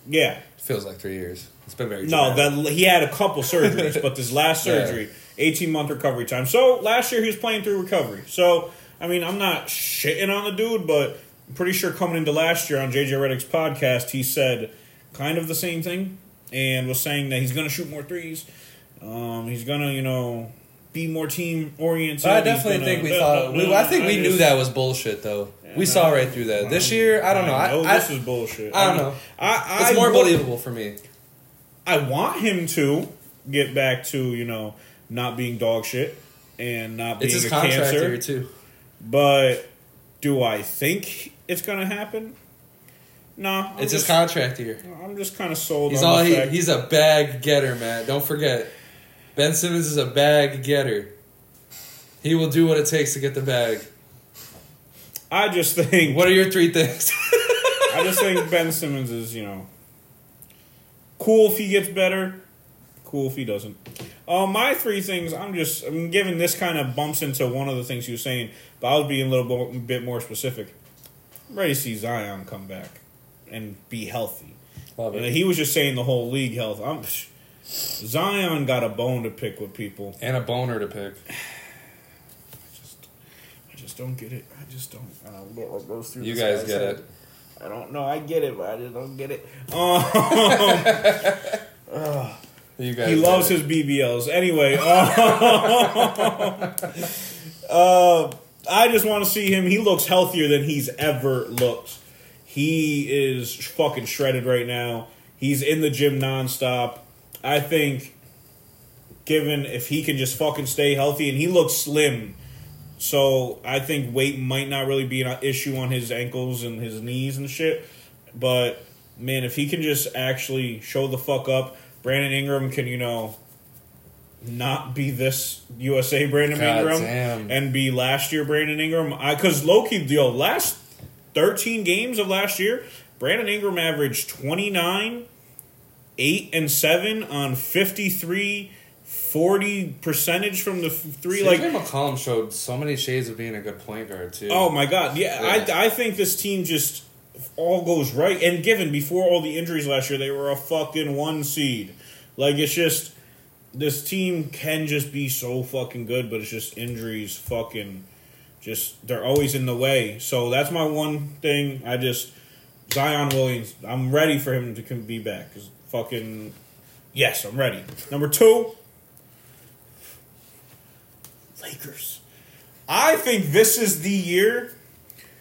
yeah, Feels like three years. It's been very no, dramatic. that he had a couple surgeries, but this last surgery, eighteen month recovery time. So last year he was playing through recovery. So I mean, I'm not shitting on the dude, but I'm pretty sure coming into last year on JJ Redick's podcast, he said kind of the same thing and was saying that he's going to shoot more threes. Um, he's going to, you know, be more team oriented. I definitely think we thought. We, I think we knew that was bullshit, though. We saw right through that. This year, I don't know. I, know I, this is bullshit. I don't know. I, I it's more would- believable for me. I want him to get back to you know not being dog shit and not being It's his a contract cancer. too. But do I think it's gonna happen? No, I'm It's his contract year. I'm just kind of sold. He's on all the he, he's a bag getter, man. Don't forget. Ben Simmons is a bag getter. He will do what it takes to get the bag. I just think. What are your three things? I just think Ben Simmons is you know cool if he gets better. Cool if he doesn't. Uh, my three things. I'm just. I'm giving this kind of bumps into one of the things you were saying, but I was being a little bo- bit more specific. I'm ready to see Zion come back and be healthy. He was just saying the whole league health. I'm, Zion got a bone to pick with people. And a boner to pick. I just, I just don't get it. I just don't. I don't get what goes through. You guys get it. I don't know. I get it, but I just don't get it. Um, You guys. he loves it. his BBLs. Anyway, uh, uh, I just want to see him. He looks healthier than he's ever looked. He is fucking shredded right now. He's in the gym nonstop. I think, given if he can just fucking stay healthy, and he looks slim. So I think weight might not really be an issue on his ankles and his knees and shit. But man, if he can just actually show the fuck up, Brandon Ingram can, you know, not be this USA Brandon God Ingram damn. and be last year Brandon Ingram. I because Loki, yo, last thirteen games of last year, Brandon Ingram averaged twenty nine, eight and seven on 53, 40 percentage from the three. Like CJ McCollum showed so many shades of being a good point guard too. Oh my god, yeah, Yeah. I I think this team just all goes right. And given before all the injuries last year, they were a fucking one seed. Like it's just this team can just be so fucking good, but it's just injuries fucking just they're always in the way. So that's my one thing. I just Zion Williams, I'm ready for him to be back. Cause fucking yes, I'm ready. Number two, Lakers. I think this is the year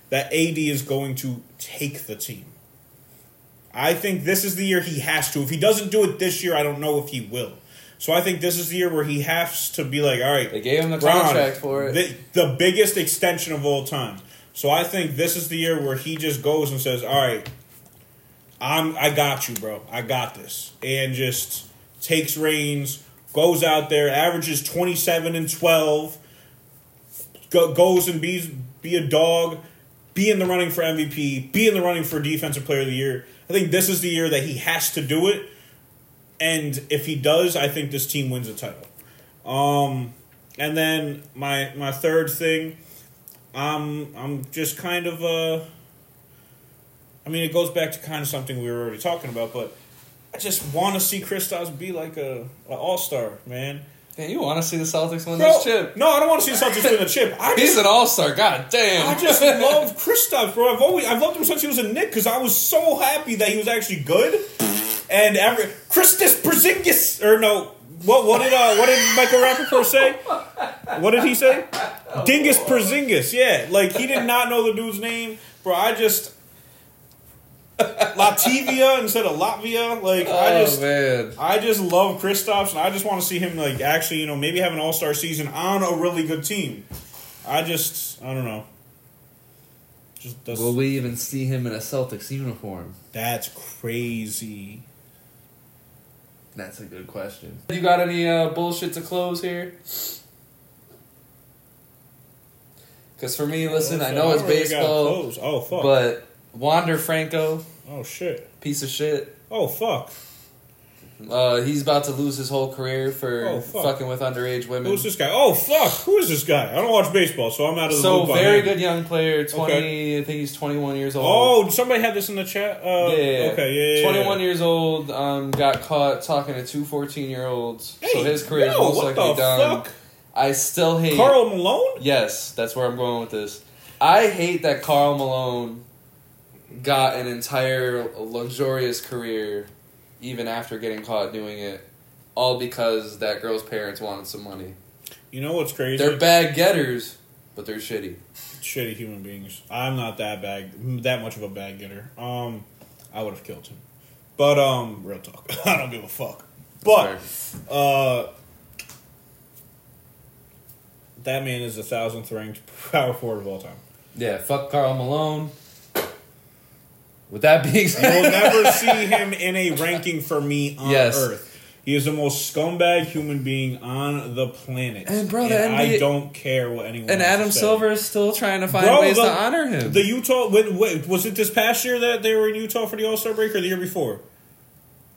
that AD is going to take the team. I think this is the year he has to. If he doesn't do it this year, I don't know if he will. So I think this is the year where he has to be like, all right, They gave him the contract for it. The, the biggest extension of all time. So I think this is the year where he just goes and says, "All right, I'm I got you, bro. I got this," and just takes reins, goes out there, averages twenty seven and twelve, go, goes and be be a dog, be in the running for MVP, be in the running for Defensive Player of the Year. I think this is the year that he has to do it, and if he does, I think this team wins the title. Um, and then my my third thing, I'm I'm just kind of uh. I mean, it goes back to kind of something we were already talking about, but I just want to see Kristaps be like a, a all star, man. Man, you want to see the Celtics win Bro, this chip? no, I don't want to see the Celtics win the chip. I He's just, an all star. God damn. I just love Kristaps, bro. I've always I've loved him since he was a Knick because I was so happy that he was actually good. And every Kristaps Porzingis or no, what what did uh what did Michael Rapaport say? What did he say? Dingus Porzingis. Yeah, like he did not know the dude's name, bro. I just Latvia instead of Latvia. Like I oh just man. I just love Kristaps, and I just want to see him like actually, you know, maybe have an All Star season on a really good team. I just, I don't know. Just Will we even see him in a Celtics uniform? that's crazy. That's a good question. You got any uh, bullshit to close here? Because for me, listen, I know it's already baseball. Oh fuck. but Wander Franco, oh shit. piece of shit. Oh fuck. Uh, he's about to lose his whole career for Oh, fuck. fucking with underage women. Who's this guy? Oh fuck. Who is this guy? I don't watch baseball, so I'm out of the So loop. on very good young player. Twenty, I think he's twenty one years old. Oh, somebody had this in the chat. Uh, yeah, Okay. Yeah. yeah, yeah. 21 years old, um, got caught talking to two 14 year olds. so his career is yo, most what likely done. fuck? I still hate. Karl Malone. Yes, that's where I'm going with this. I hate that Karl Malone got an entire luxurious career even after getting caught doing it, all because that girl's parents wanted some money. You know what's crazy? They're bad getters, but they're shitty. shitty human beings. I'm not that bad, that much of a bad getter. Um, I would have killed him, but um, real talk, I don't give a fuck. But uh, that man is the thousandth ranked power forward of all time. Yeah, fuck Karl Malone. With that being said, You will never see him in a ranking for me on Yes. Earth. He is the most scumbag human being on the planet, And, bro, I NBA don't care what anyone. and Adam. Silver is still trying to find Bro, ways the- to honor him. The Utah, wait, wait, was it this past year that they were in Utah for the All Star break, or the year before?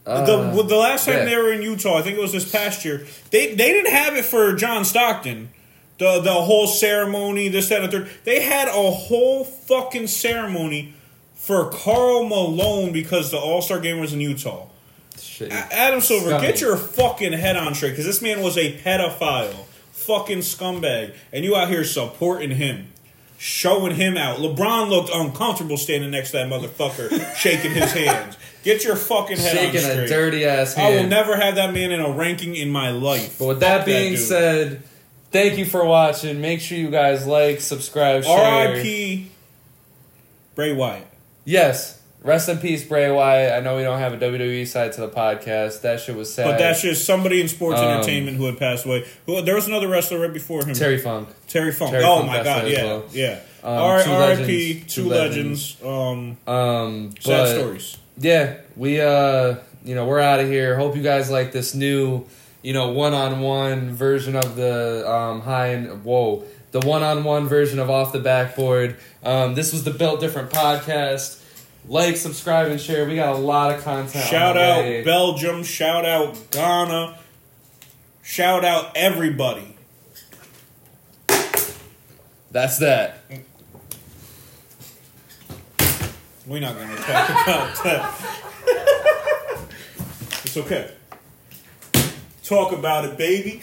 Uh, the the last time yeah. they were in Utah, I think it was this past year. They they didn't have it for John Stockton. The the whole ceremony, this that and the third. They had a whole fucking ceremony for Karl Malone because the All Star game was in Utah. Shitty. Adam Silver, get your fucking head on straight because this man was a pedophile, fucking scumbag, and you out here supporting him, showing him out. LeBron looked uncomfortable standing next to that motherfucker, shaking his hands. Get your fucking head Shaking on straight. Shaking a dirty ass I will never have that man in a ranking in my life. But with Fuck that being dude. said, thank you for watching. Make sure you guys like, subscribe, share. R.I.P. Bray Wyatt. Yes. Rest in peace, Bray Wyatt. I know we don't have a WWE side to the podcast. That shit was sad. But that's just somebody in sports Um, entertainment who had passed away. Who, there was another wrestler right before him. Terry Funk. Terry Funk. Terry oh Funk my passed god, away as yeah, well. yeah. Um, R- two R.I.P. legends, Two two legends. Um, Um, sad but, stories. Yeah, we uh, you know, we're out of here. Hope you guys like this new, you know, one-on-one version of the um high and whoa, the one-on-one version of off the backboard. Um, this was the Built Different podcast. Like, subscribe, and share. We got a lot of content. Shout out way. Belgium. Shout out Ghana. Shout out everybody. That's that. We're not going to talk about that. it's okay. Talk about it, baby.